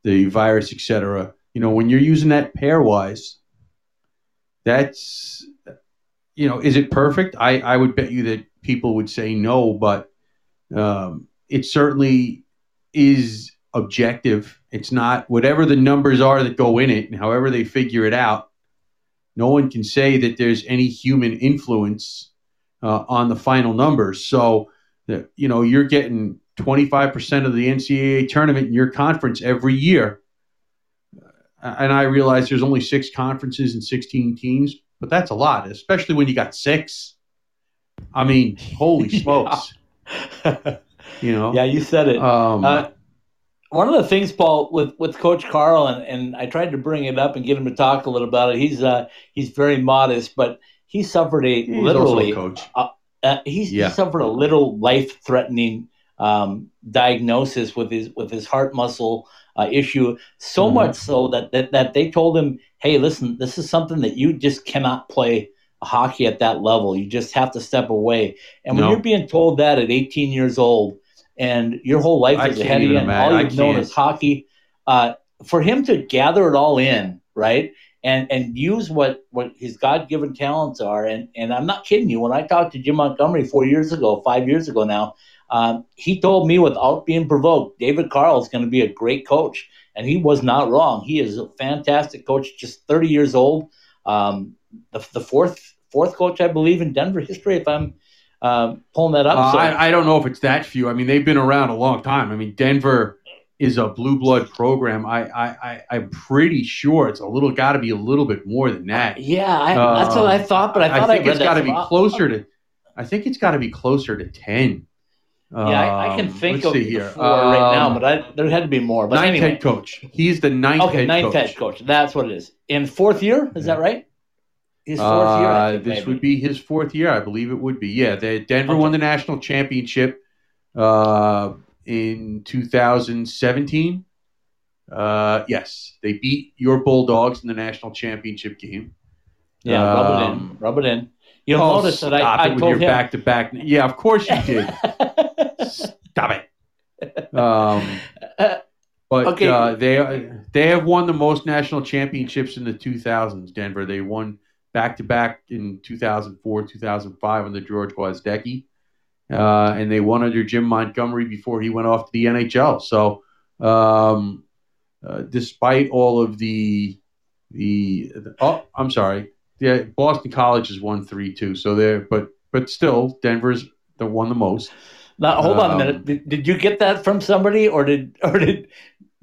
the virus, etc. You know, when you're using that pairwise, that's you know, is it perfect? I I would bet you that people would say no, but um, it certainly is objective. It's not whatever the numbers are that go in it and however they figure it out. No one can say that there's any human influence uh, on the final numbers. So, you know, you're getting 25% of the NCAA tournament in your conference every year. Uh, and I realize there's only six conferences and 16 teams, but that's a lot, especially when you got six. I mean, holy [laughs] smokes. You know. Yeah, you said it. Um, uh, one of the things, Paul, with, with Coach Carle, and, and I tried to bring it up and get him to talk a little about it. He's uh, he's very modest, but he suffered a He's literally a coach. uh, he's, Yeah. he suffered a little life threatening um, diagnosis with his with his heart muscle uh, issue. So Mhm. much so that, that that they told him, "Hey, listen, this is something that you just cannot play hockey at that level. You just have to step away." And when No. you're being told that at 18 years old, and your whole life I is ahead of you, and all you've known is hockey, uh, for him to gather it all in, right? And and use what what his God given talents are. And and I'm not kidding you. When I talked to Jim Montgomery four years ago, five years ago now, um, he told me without being provoked, David Carle is going to be a great coach, and he was not wrong. He is a fantastic coach, just 30 years old. Um, the, the fourth fourth coach, I believe, in Denver history, if I'm um, pulling that up. Uh, so, I, I don't know if it's that few. I mean, they've been around a long time. I mean, Denver is a blue blood program. I, I, I I'm pretty sure it's a little got to be a little bit more than that. yeah, I, that's what I thought, but I I, thought I, think read it's got to be closer to. I think it's got to be closer to ten. Yeah, I, I can Um, think of here. four right now, Um, but I, there had to be more. But ninth anyway, head coach. He's the ninth okay, head ninth coach. head coach. That's what it is. In fourth year, is that right? His fourth year. I Uh, think, this maybe. would be his fourth year, I believe it would be. Yeah, the, Denver Okay. won the national championship uh, in 2017. Uh, yes, they beat your Bulldogs in the national championship game. Yeah, rub it in. Um, Rub it in. You'll oh, notice that I, it I told your him. back to back. Yeah, of course you did. stop it. Um, but Okay. uh, they they have won the most national championships in the 2000s. Denver they won back to back in 2004, 2005 under George Gwozdecky, uh, and they won under Jim Montgomery before he went off to the NHL. So, um, uh, despite all of the the oh, I'm sorry, yeah, Boston College has won three too. So they're but but still Denver's the one the most. now, hold on a Um, minute. Did, did you get that from somebody, or did or did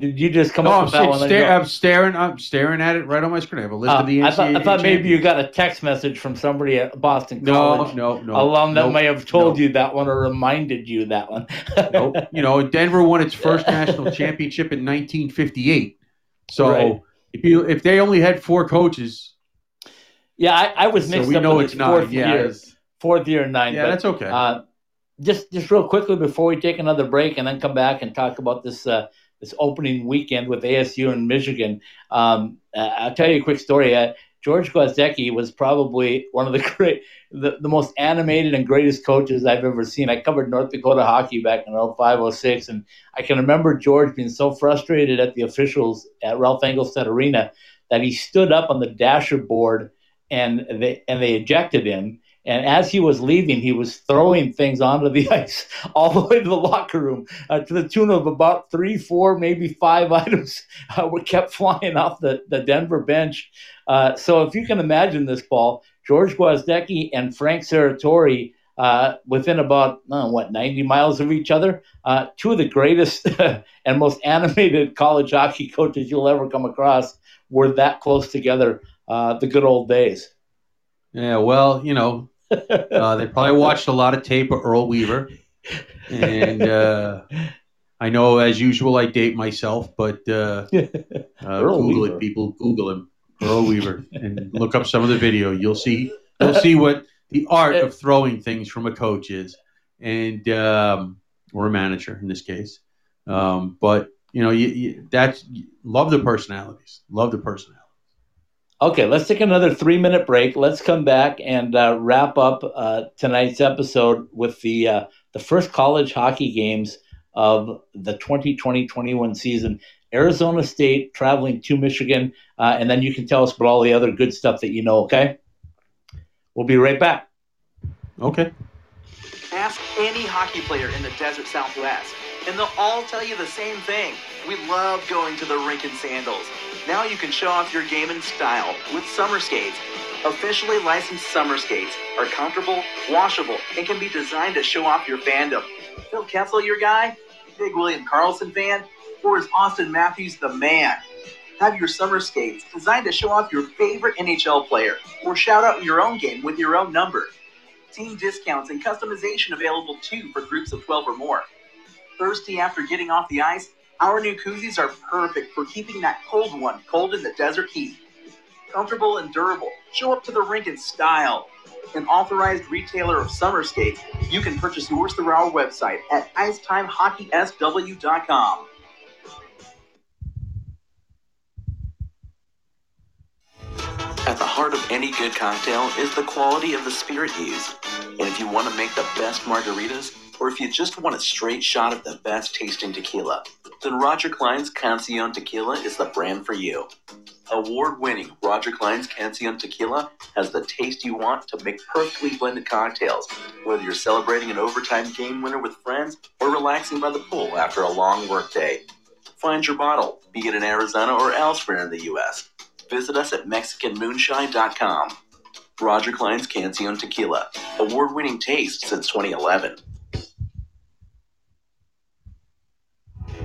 did you just come No, up I'm, with that one? on sta- your own? I'm staring. I'm staring at it right on my screen. I have a list Uh, of the NCAA. I thought, I thought maybe you got a text message from somebody at Boston No, College no, no. alum that nope, may have told no. you that one or reminded you that one. [laughs] nope. You know, Denver won its first national championship in 1958. So Right. if you if they only had four coaches, Yeah, I, I was so mixed we up know it's fourth Yeah, year, fourth year and nine. yeah, but, that's okay. Uh, just just real quickly before we take another break and then come back and talk about this uh, this opening weekend with ASU in Michigan. Um, uh, I'll tell you a quick story. Uh, George Gwozdecky was probably one of the [laughs] great, the, the most animated and greatest coaches I've ever seen. I covered North Dakota hockey back in 05, 06, and I can remember George being so frustrated at the officials at Ralph Engelstad Arena that he stood up on the dasher board and they and they ejected him. And as he was leaving, he was throwing things onto the [laughs] ice all the way to the locker room uh, to the tune of about three, four, maybe five [laughs] items uh, were kept [laughs] flying off the, the Denver bench. Uh, so if you can imagine this, Paul, George Gwozdecky and Frank Serratore uh, within about, uh, what, 90 miles of each other, uh, two of the greatest and most animated college hockey coaches you'll ever come across were that close together the good old days. yeah, well, you know, [laughs] uh, they probably watched a lot of tape of Earl Weaver, and uh, I know as usual I date myself, but uh, [laughs] uh, Google Weaver. it, people. Google him, Earl Weaver, and look up some of the video. You'll see. You'll see what the art of throwing things from a coach is, and um, or a manager in this case. Um, but you know, you, you, that's love the personalities. Love the personalities. Okay, let's take another three minute break. Let's come back and uh, wrap up uh, tonight's episode with the uh, the first college hockey games of the 2020-21 season. Arizona State traveling to Michigan, uh, and then you can tell us about all the other good stuff that you know. Okay, we'll be right back. Okay. Ask any hockey player in the desert Southwest, and they'll all tell you the same thing. We love going to the rink in sandals. Now you can show off your game in style with summer skates. Officially licensed summer skates are comfortable, washable, and can be designed to show off your fandom. Phil Kessel, your guy? Big William Karlsson fan? Or is Auston Matthews the man? Have your summer skates designed to show off your favorite NHL player, or shout out your own game with your own number team discounts and customization available too for groups of 12 or more. Thirsty after getting off the ice? Our new koozies are perfect for keeping that cold one cold in the desert heat. Comfortable and durable, show up to the rink in style. an authorized retailer of summer skates, you can purchase yours through our website at icetimehockeysw.com. At the heart of any good cocktail is the quality of the spirit used. And if you want to make the best margaritas, or if you just want a straight shot of the best tasting tequila, then Roger Clyne's Cancion Tequila is the brand for you. Award winning Roger Clyne's Cancion Tequila has the taste you want to make perfectly blended cocktails, whether you're celebrating an overtime game winner with friends or relaxing by the pool after a long workday. Find your bottle, be it in Arizona or elsewhere in the U.S. Visit us at MexicanMoonshine.com. Roger Clyne's Cancion Tequila, award winning taste since 2011.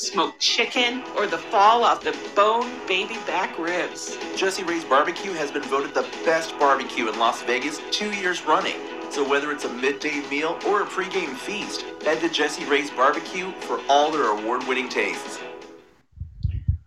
smoked chicken, or the fall off the bone baby back ribs. Jessie Rae's Barbecue has been voted the best barbecue in Las Vegas two years running. So whether it's a midday meal or a pregame feast, head to Jessie Rae's Barbecue for all their award-winning tastes.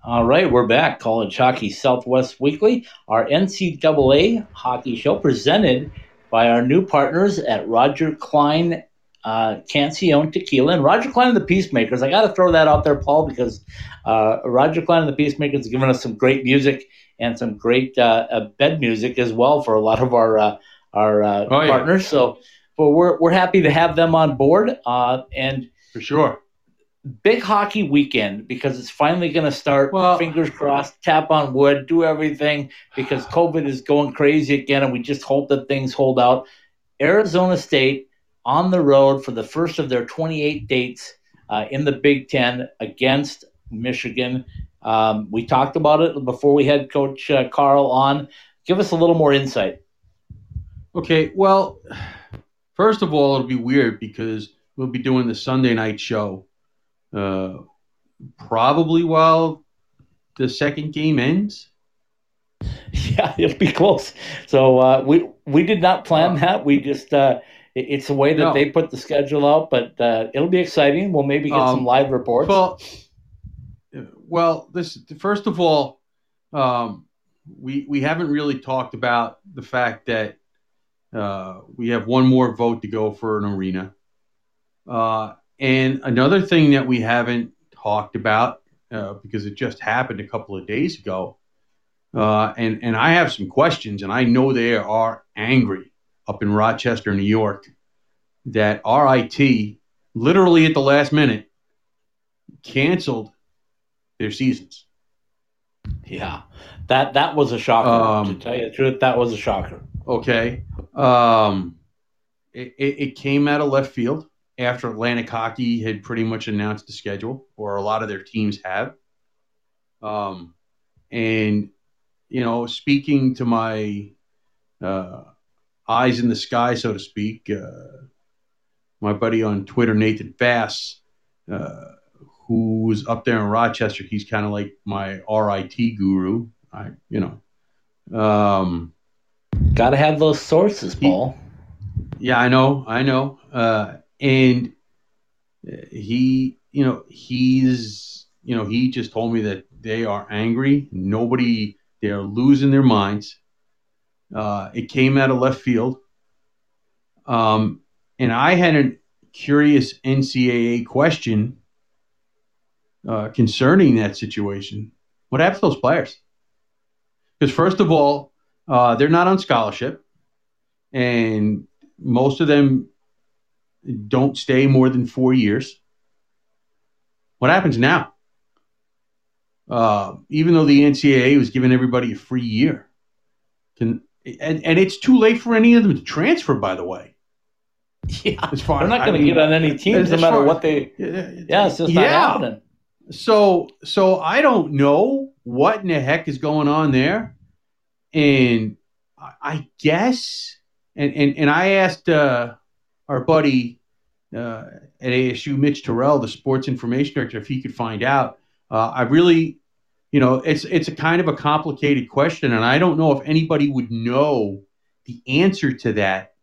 All right, we're back. College Hockey Southwest Weekly, our NCAA hockey show presented by our new partners at Roger Clyne uh, Cancion Tequila and Roger Clyne and the Peacemakers. I got to throw that out there, Paul, because uh, Roger Clyne and the Peacemakers has given us some great music and some great uh, uh bed music as well for a lot of our uh, our uh, oh, yeah. partners. So, but we're we're happy to have them on board, and for sure big hockey weekend because it's finally going to start. Well, fingers crossed, tap on wood, do everything because COVID is going crazy again, and we just hope that things hold out. Arizona State on the road for the first of their 28 dates uh, in the Big Ten against Michigan. Um, we talked about it before we had Coach uh, Carle on. Give us a little more insight. Okay, well, first of all, it'll be weird because we'll be doing the Sunday night show uh, probably while the second game ends. [laughs] Yeah, it'll be close. So uh, we we did not plan that. We just uh, it's the way that no. they put the schedule out, but uh, it'll be exciting. We'll maybe get um, some live reports. Well, well, this first of all, um, we we haven't really talked about the fact that uh, we have one more vote to go for an arena. Uh, and another thing that we haven't talked about uh, because it just happened a couple of days ago, uh, and and I have some questions, and I know they are angry up in Rochester, New York, that RIT literally at the last minute canceled their seasons. Yeah, that that was a shocker. Um, to tell you the truth, that was a shocker. Okay, um, it, it, it came out of left field after Atlantic Hockey had pretty much announced the schedule, or a lot of their teams have. Um, and you know, speaking to my uh, eyes in the sky, so to speak, uh, my buddy on Twitter, Nathan Bass, uh, who's up there in Rochester, he's kind of like my RIT guru. I, you know, um, got to have those sources, Paul. He, yeah, I know, I know. Uh, and he, you know, he's, you know, he just told me that they are angry. Nobody, they're losing their minds. Uh, it came out of left field. Um, and I had a curious NCAA question uh, concerning that situation. What happens to those players? Because, first of all, uh, they're not on scholarship, and most of them don't stay more than four years. What happens now? Uh, even though the NCAA was giving everybody a free year, can and, and it's too late for any of them to transfer. By the way, yeah, as far, they're not going to get on any teams no matter far, what they. Yeah, it's just yeah. not happening. So so I don't know what in the heck is going on there, and I guess and and and I asked uh, our buddy uh, at ASU, Mitch Terrell, the sports information director, if he could find out. Uh, I really, you know, it's it's a kind of a complicated question, and I don't know if anybody would know the answer to that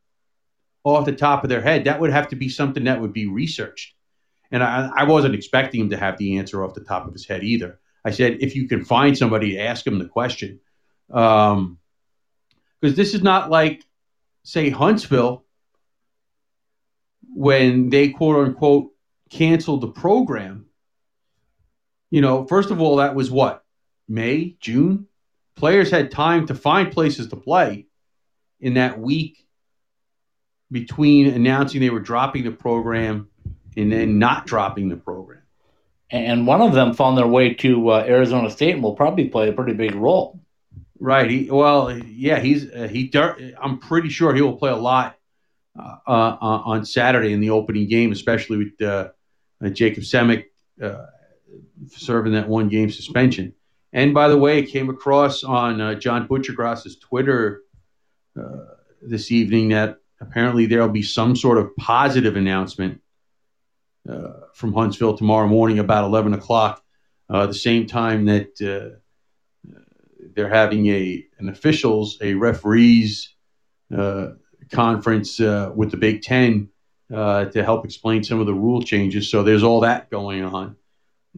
off the top of their head. That would have to be something that would be researched, and I, I wasn't expecting him to have the answer off the top of his head either. I said, if you can find somebody to ask him the question, because um, this is not like, say, Huntsville when they quote unquote canceled the program, you know, first of all, that was what? May, June? Players had time to find places to play in that week between announcing they were dropping the program and then not dropping the program. And one of them found their way to uh, Arizona State and will probably play a pretty big role. Right. He, well, yeah, he's uh, he. I'm pretty sure he will play a lot uh, uh, on Saturday in the opening game, especially with uh, Jacob Semik serving that one game suspension. And by the way, it came across on John Butchergrass's Twitter this evening that apparently there'll be some sort of positive announcement uh, from Huntsville tomorrow morning about 11 o'clock, uh, the same time that uh, they're having a an officials, a referees conference uh, with the Big Ten uh, to help explain some of the rule changes. So there's all that going on,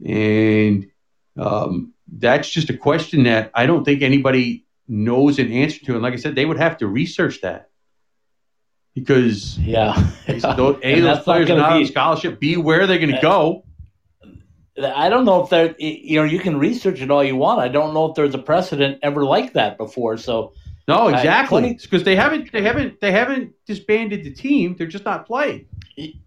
and um, that's just a question that I don't think anybody knows an answer to. And like I said, they would have to research that because yeah, those, [laughs] a those players are not be, on scholarship. B where they're going to go. I don't know if there, you know, you can research it all you want. I don't know if there's a precedent ever like that before. So no, exactly. Because they haven't they haven't they haven't disbanded the team. They're just not playing.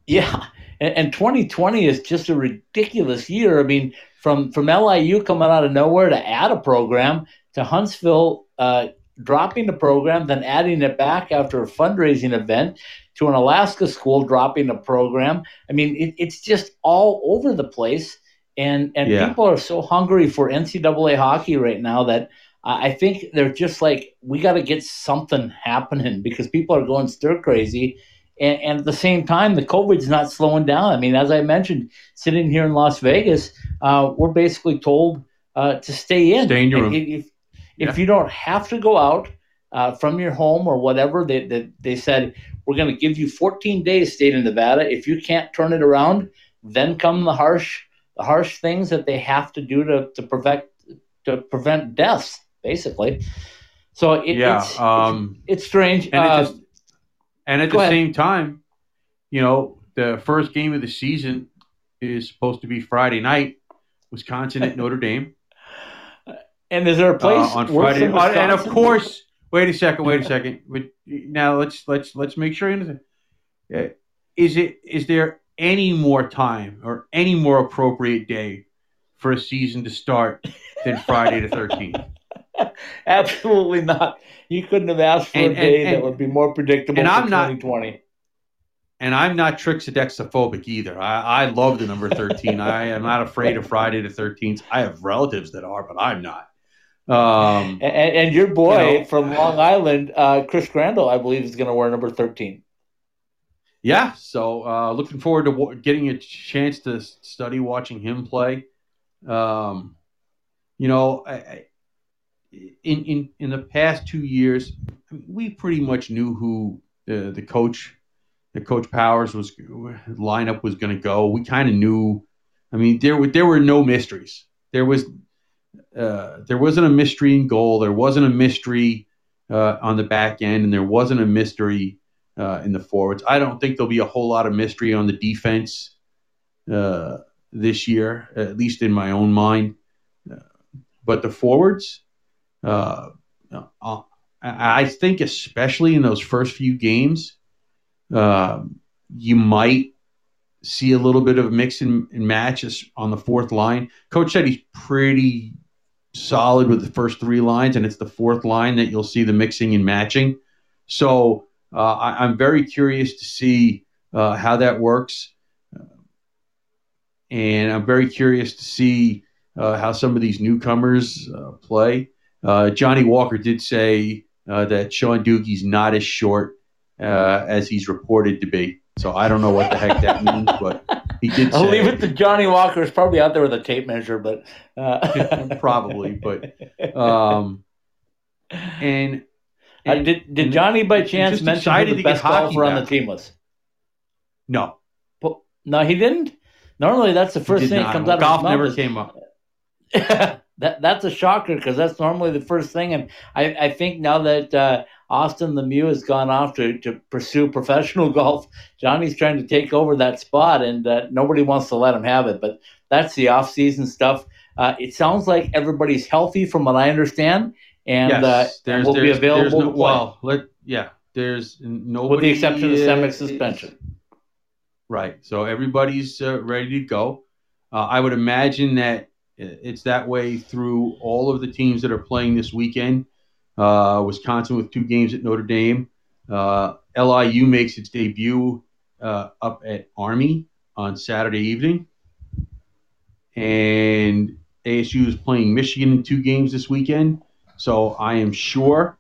Yeah, and, and 2020 is just a ridiculous year. I mean, from from LIU coming out of nowhere to add a program to Huntsville uh, dropping the program, then adding it back after a fundraising event to an Alaska school dropping the program. I mean, it, it's just all over the place, and and yeah. people are so hungry for NCAA hockey right now that I think they're just like, we got to get something happening because people are going stir crazy. And, and, at the same time, the COVID's not slowing down. I mean, as I mentioned, sitting here in Las Vegas, uh, we're basically told uh, to stay in. Stay in your room. If, yeah. if you don't have to go out uh, from your home or whatever, they, they, they said, we're going to give you 14 days, state in Nevada. If you can't turn it around, then come the harsh, the harsh things that they have to do to, to prevent to prevent deaths basically. So it, yeah, it's, um, it's, it's strange. And, uh, just, and at the ahead. same time, you know, the first game of the season is supposed to be Friday night, Wisconsin at Notre Dame. [laughs] And is there a place uh, on Friday? And of course, wait a second, wait a second. But now let's let's let's make sure. Uh, is it is there any more time or any more appropriate day for a season to start than Friday the thirteenth? [laughs] [laughs] Absolutely not. You couldn't have asked for and, a day and, that would be more predictable and I'm 2020. Not, and I'm not trixidex either. I, I love the number 13. I am not afraid of Friday the 13th. I have relatives that are, but I'm not. Um, and, and, your boy you know, from Long Island, uh, Chris Crandall, I believe, is going to wear number 13. Yeah, so uh, looking forward to w- getting a chance to study watching him play. Um, you know, I, in, in, in the past two years, we pretty much knew who the, the coach, the coach Powers was lineup was going to go. We kind of knew. I mean, there were there were no mysteries. There was uh, there wasn't a mystery in goal. There wasn't a mystery uh, on the back end, and there wasn't a mystery uh, in the forwards. I don't think there'll be a whole lot of mystery on the defense uh, this year, at least in my own mind. Uh, but the forwards, uh, uh, I think, especially in those first few games, uh, you might see a little bit of mix and, matches on the fourth line. Coach said he's pretty solid with the first three lines, and it's the fourth line that you'll see the mixing and matching. So uh, I, am very curious to see uh, how that works. and I'm very curious to see uh, how some of these newcomers uh, play. Uh, Johnny Walker did say uh, that Sean Dhooghe's not as short uh, as he's reported to be. So I don't know what the heck that means, but he did. I'll say leave it to Johnny Walker. Is probably out there with a tape measure, but uh, [laughs] probably. But um, and, Uh, and did did Johnny by chance mention who the best golfer on the team was? no, Po- No, he didn't. Normally, that's the first thing that comes out golf never came up. [laughs] that that's a shocker because that's normally the first thing. And I, I think now that uh, Austin Lemieux has gone off to, to pursue [laughs] professional golf, Johnny's trying to take over that spot, and uh, nobody wants to let him have it. But that's the off season stuff. Uh, it sounds like everybody's healthy, from what I understand, and yes, uh, there's, will be available no, well, let yeah, there's nobody with the exception of the Semik suspension. Right. So everybody's uh, ready to go. Uh, I would imagine that it's that way through all of the teams that are playing this weekend. Uh, Wisconsin with two games at Notre Dame. Uh, LIU makes its debut uh, up at Army on Saturday evening. And ASU is playing Michigan in two games this weekend. So I am sure.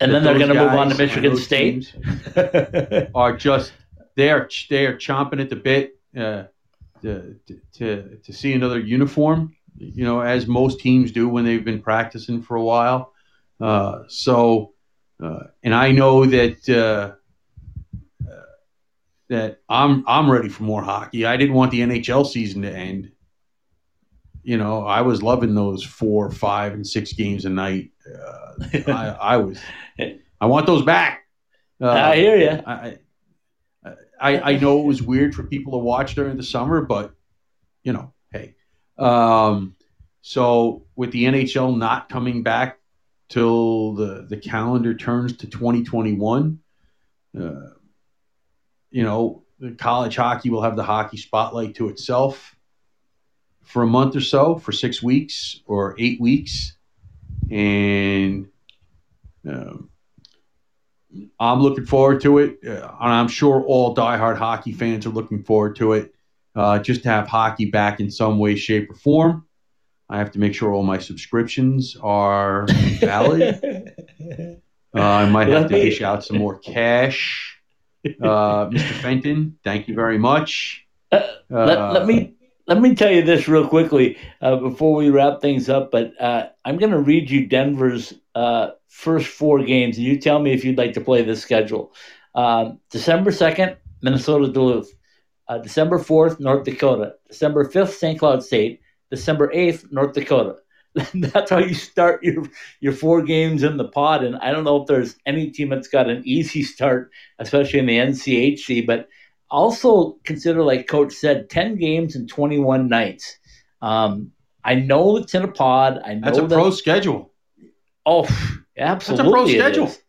And then they're going to move on to Michigan State. are just they are they are chomping at the bit uh, to, to to see another uniform. You know, as most teams do when they've been practicing for a while. Uh, so, uh, and I know that uh, uh, that I'm I'm ready for more hockey. I didn't want the NHL season to end. You know, I was loving those four, five, and six games a night. Uh, I, I was. I want those back. Uh, I hear you. I, I I know it was weird for people to watch during the summer, but you know. Um, so with the NHL not coming back till the the calendar turns to 2021, uh, you know, college hockey will have the hockey spotlight to itself for a month or so, for six weeks or eight weeks, and. Um, I'm looking forward to it, uh, and I'm sure all diehard hockey fans are looking forward to it. Uh, just to have hockey back in some way, shape, or form. I have to make sure all my subscriptions are [laughs] valid. Uh, I might have to dish out some more cash. Uh, Mr. Fenton, thank you very much. Uh, let, let me let me tell you this real quickly uh, before we wrap things up. But uh, I'm going to read you Denver's uh, first four games, and you tell me if you'd like to play this schedule. Um, December second, Minnesota Duluth. Uh, December fourth, North Dakota. December fifth, St. Cloud State. December eighth, North Dakota. [laughs] That's how you start your your four games in the pod. And I don't know if there's any team that's got an easy start, especially in the NCHC, but also consider, like Coach said, 10 games and 21 nights. Um, I know it's in a pod. I know That's a that, pro schedule. Oh, absolutely. That's a pro schedule. is.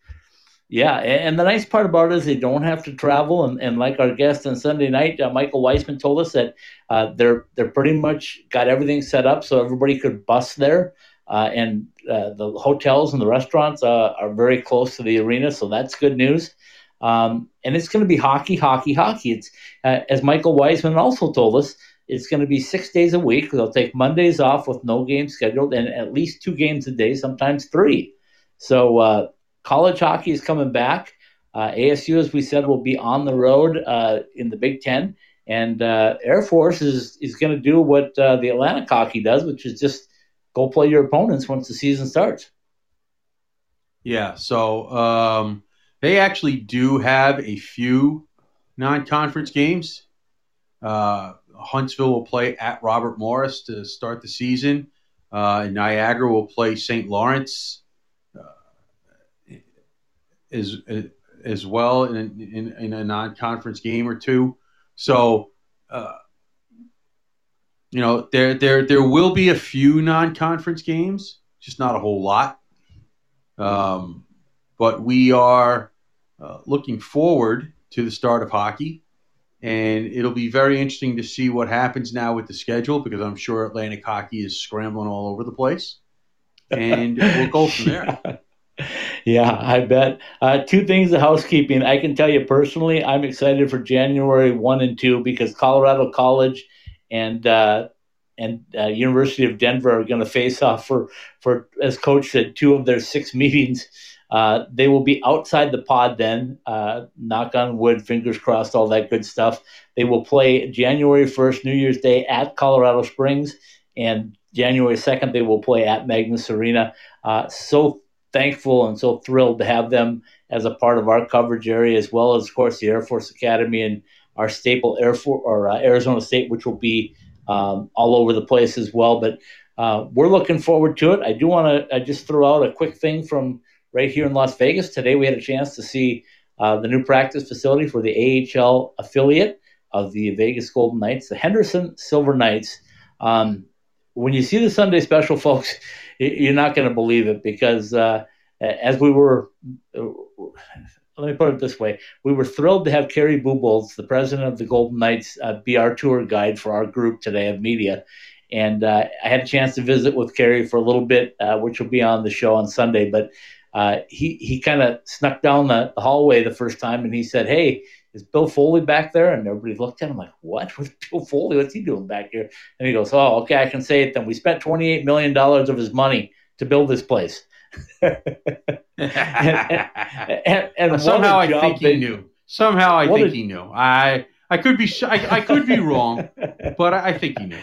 Yeah, and the nice part about it is they don't have to travel. And, and like our guest on Sunday night, uh, Michael Weissman told us that uh, they're they're pretty much got everything set up so everybody could bus there. Uh, and uh, the hotels and the restaurants uh, are very close to the arena, so that's good news. Um, and it's going to be hockey, hockey, hockey. It's uh, as Michael Weisman also told us, it's going to be six days a week. They'll take Mondays off with no games scheduled, and at least two games a day, sometimes three. So college hockey is coming back. Uh, ASU, as we said, will be on the road uh, in the Big Ten, and uh, Air Force is is going to do what uh, the Atlantic hockey does, which is just go play your opponents once the season starts. Yeah, so um, they actually do have a few non-conference games. Uh, Huntsville will play at Robert Morris to start the season. Uh, Niagara will play St. Lawrence as as well in, in, in a non-conference game or two. So, uh, you know, there there there will be a few non-conference games, just not a whole lot. Um, but we are uh, looking forward to the start of hockey, and it'll be very interesting to see what happens now with the schedule because I'm sure Atlantic hockey is scrambling all over the place, [laughs] and we'll go from there. Yeah, I bet. Uh, two things of housekeeping. I can tell you personally, I'm excited for January one and two because Colorado College and uh, and uh, University of Denver are going to face off for for as coach said two of their six [laughs] meetings Uh, they will be outside the pod then. Uh, knock on wood, fingers crossed, all that good stuff. They will play January 1st, New Year's Day at Colorado Springs, and January 2nd, they will play at Magness Arena. Uh, so thankful and so thrilled to have them as a part of our coverage area, as well as, of course, the Air Force Academy and our staple Air Force or uh, Arizona State, which will be um, all over the place as well. But uh, we're looking forward to it. I do want to just throw out a quick thing from right here in Las Vegas. Today, we had a chance to see uh, the new practice facility for the AHL affiliate of the Vegas Golden Knights, the Henderson Silver Knights. Um, when you see the Sunday special, [laughs] folks, you're not going to believe it because uh, as we were, let me put it this way, we were thrilled to have Kerry Bubolz, the president of the Golden Knights, uh, be our tour guide for our group today of media. And uh, I had a chance to visit with Kerry for a little bit, uh, which will be on the show on Sunday. But uh, he he kind of snuck down the, hallway the first time, and he said, "Hey, is Bill Foley back there?" And everybody looked at him like, "What? [laughs] What's Bill Foley? What's he doing back here?" And he goes, "Oh, okay, I can say it then. We spent twenty eight million dollars of his money to build this place." [laughs] and, and, and somehow I think he knew. Somehow I think a, he knew. I I could be I, I could be wrong, [laughs] but I think he knew.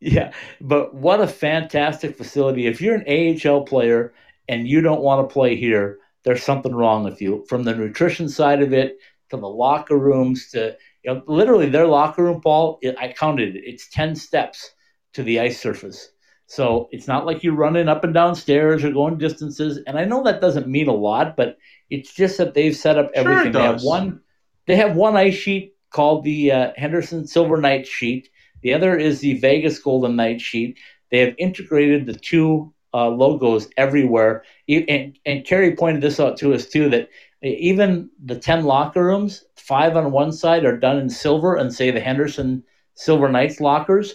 Yeah, but what a fantastic facility! If you're an AHL player and you don't want to play here, there's something wrong with you. From the nutrition side of it to the locker rooms to you know, literally their locker room, Paul. It, I counted it. It's ten steps to the ice surface. So it's not like you're running up and down stairs or going distances. And I know that doesn't mean a lot, but it's just that they've set up everything. Sure they have one. They have one ice sheet called the uh, Henderson Silver Knight sheet. The other is the Vegas Golden Knight sheet. They have integrated the two uh, logos everywhere. And, and Kerry pointed this out to us too that even the 10 locker rooms, five on one side are done in silver and say the Henderson Silver Knights lockers.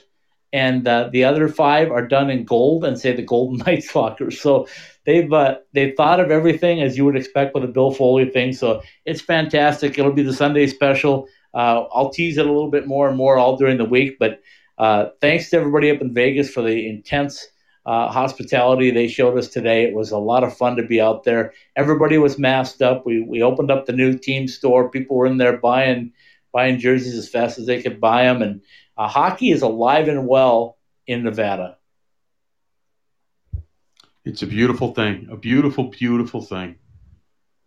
And uh, the other five are done in gold and say the Golden [laughs] Knights lockers. So they've uh, they've thought of everything as you would expect with a Bill Foley thing. So it's fantastic. It'll be the Sunday special. Uh, I'll tease it a little bit more and more all during the week. But uh, thanks to everybody up in Vegas for the intense uh, hospitality they showed us today. It was a lot of fun to be out there. Everybody was masked up. We we opened up the new team store. People were in there buying buying jerseys as fast as they could buy them, and uh, hockey is alive and well in Nevada. It's a beautiful thing. A beautiful, beautiful thing.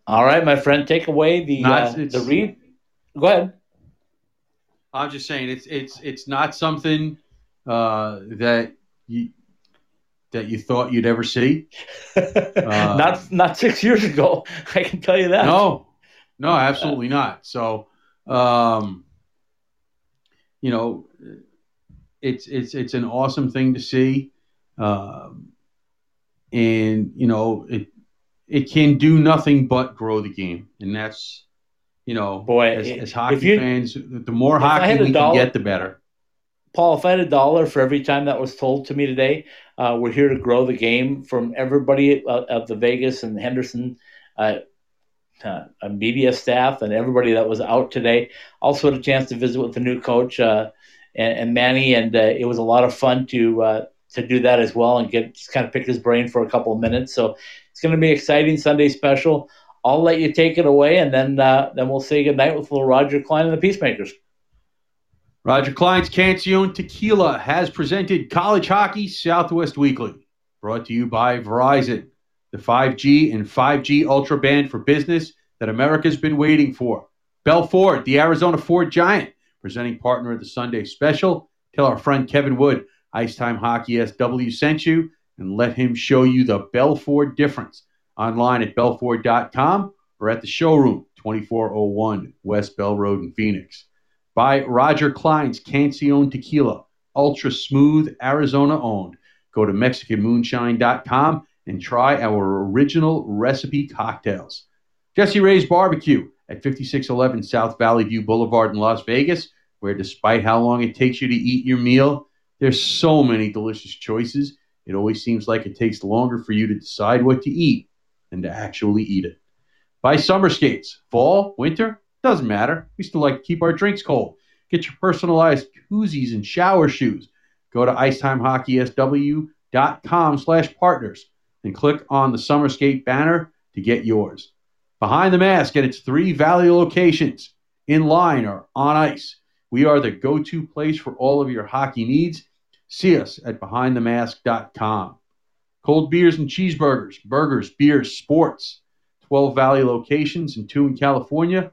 All right, my friend, take away the Not, uh, the read. Go ahead. I'm just saying it's it's it's not something uh, that you that you thought you'd ever see. [laughs] Uh, not not six years ago. [laughs] I can tell you that. No, no, absolutely not. So, um, you know, it's it's it's an awesome thing to see, um, and you know it it can do nothing but grow the game, and that's you know, boy, as, as hockey you, fans, the more hockey we dollar, can get, the better. Paul, if I had a dollar for every time that was told to me today, uh, we're here to grow the game from everybody uh, of the Vegas and Henderson uh, uh, media staff and everybody that was out today. Also had a chance to visit with the new coach uh, and, and, Manny, and uh, it was a lot of fun to to do that as well and get just kind of pick his brain for a couple of minutes. So it's going to be exciting Sunday special. I'll let you take it away, and then then we'll say goodnight with little Roger Clyne and the Peacemakers. Roger Clyne's Cancion Tequila has presented College Hockey Southwest Weekly, brought to you by Verizon, the 5G and 5G Ultra Band for business that America's been waiting for. Bell Ford, the Arizona Ford Giant, presenting partner of the Sunday special. Tell our friend Kevin Wood, Ice Time Hockey SW sent you, and let him show you the Bell Ford difference online at bellford.com or at the showroom, 2401 West Bell Road in Phoenix by Roger Clyne's Cancion Tequila, ultra smooth, Arizona owned. Go to MexicanMoonshine.com and try our original recipe cocktails. Jessie Rae's Barbecue at 5611 South Valley View Boulevard in Las Vegas, where despite how long it takes you to eat your meal, there's so many delicious choices. It always seems like it takes longer for you to decide what to eat than to actually eat it. Buy summer skates, fall, winter, doesn't matter. We still like to keep our drinks cold. Get your personalized koozies and shower shoes. Go to IcetimeHockeySW.com slash partners and click on the Summer Skate banner to get yours. Behind the Mask at its three Valley locations, in line or on ice, we are the go to place for all of your hockey needs. See us at behindthemask.com. Cold beers and cheeseburgers, burgers, beers, sports. 12 Valley locations and two in California.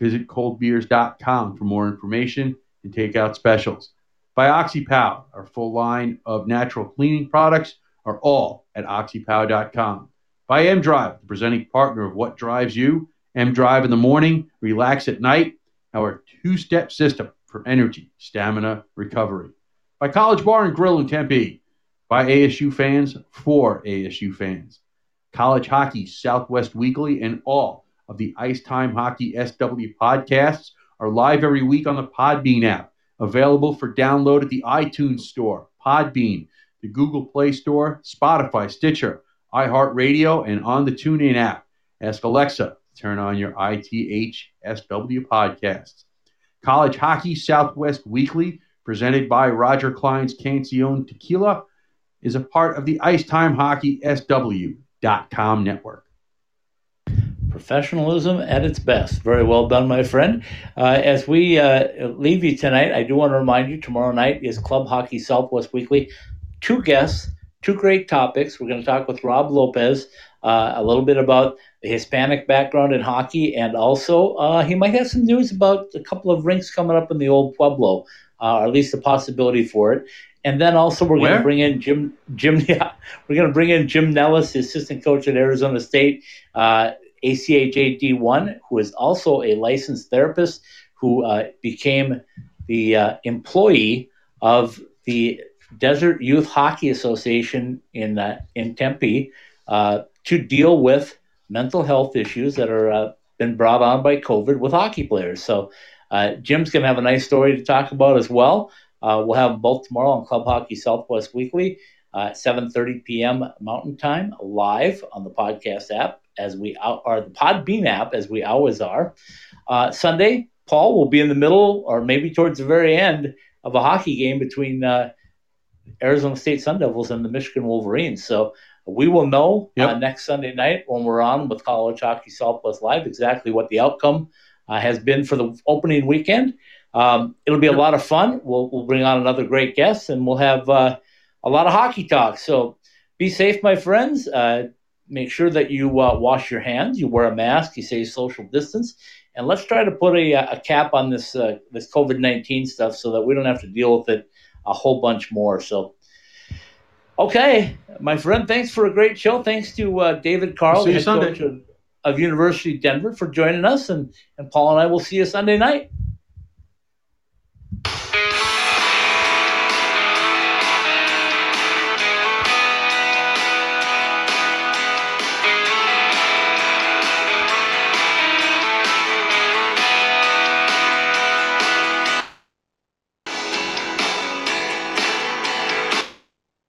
Visit coldbeers.com for more information and takeout specials. By OxyPow, our full line of natural cleaning products are all at oxypow.com. By M Drive, the presenting partner of What Drives You, M Drive in the morning, relax at night, our two step system for energy, stamina, recovery. By College Bar and Grill in Tempe, by ASU fans for ASU fans. College Hockey Southwest Weekly and all of the Ice Time Hockey SW podcasts are live every week on the Podbean app, available for download at the iTunes Store, Podbean, the Google Play Store, Spotify, Stitcher, iHeartRadio, and on the TuneIn app. Ask Alexa to turn on your ITH SW podcasts. College Hockey Southwest Weekly, presented by Roger Clyne's Cancion Tequila, is a part of the Ice Time Hockey SW.com network. Professionalism at its best. Very well done, my friend. Uh, as we uh, leave you tonight, I do want to remind you tomorrow night is Club Hockey Southwest Weekly. Two guests, two great topics. We're going to talk with Rob Lopez uh, a little bit about the Hispanic background in hockey, and also uh, he might have some news about a couple of rinks coming up in the old Pueblo, uh, or at least a possibility for it. And then also we're going to bring in Jim Jim. [laughs] Yeah, we're going to bring in Jim Nellis, the assistant coach at Arizona State, uh, ACHA D1, who is also a licensed therapist who uh, became the uh, employee of the Desert Youth Hockey Association in uh, in Tempe uh, to deal with mental health issues that are uh, been brought on by COVID with hockey players. So. Jim's going to have a nice story to talk about as well. Uh, we'll have both tomorrow on Club Hockey Southwest Weekly at 7:30 p.m. Mountain Time, live on the podcast app as we are the Pod Podbean app as we always are. Uh, Sunday, Paul will be in the middle or maybe towards the very end of a hockey game between uh, Arizona State Sun Devils and the Michigan Wolverines. So we will know uh, next Sunday night when we're on with College Hockey Southwest Live exactly what the outcome uh, has been for the opening weekend. Um, it'll be a lot of fun. We'll, we'll bring on another great guest and we'll have uh, a lot of hockey talk. So be safe, my friends. Uh, make sure that you uh, wash your hands, you wear a mask, you say social distance, and let's try to put a, a cap on this uh, this COVID nineteen stuff so that we don't have to deal with it a whole bunch more. So. Okay, my friend, thanks for a great show. Thanks to uh, David Carle, head coach of, of University of Denver, for joining us, and, and Paul and I will see you Sunday night.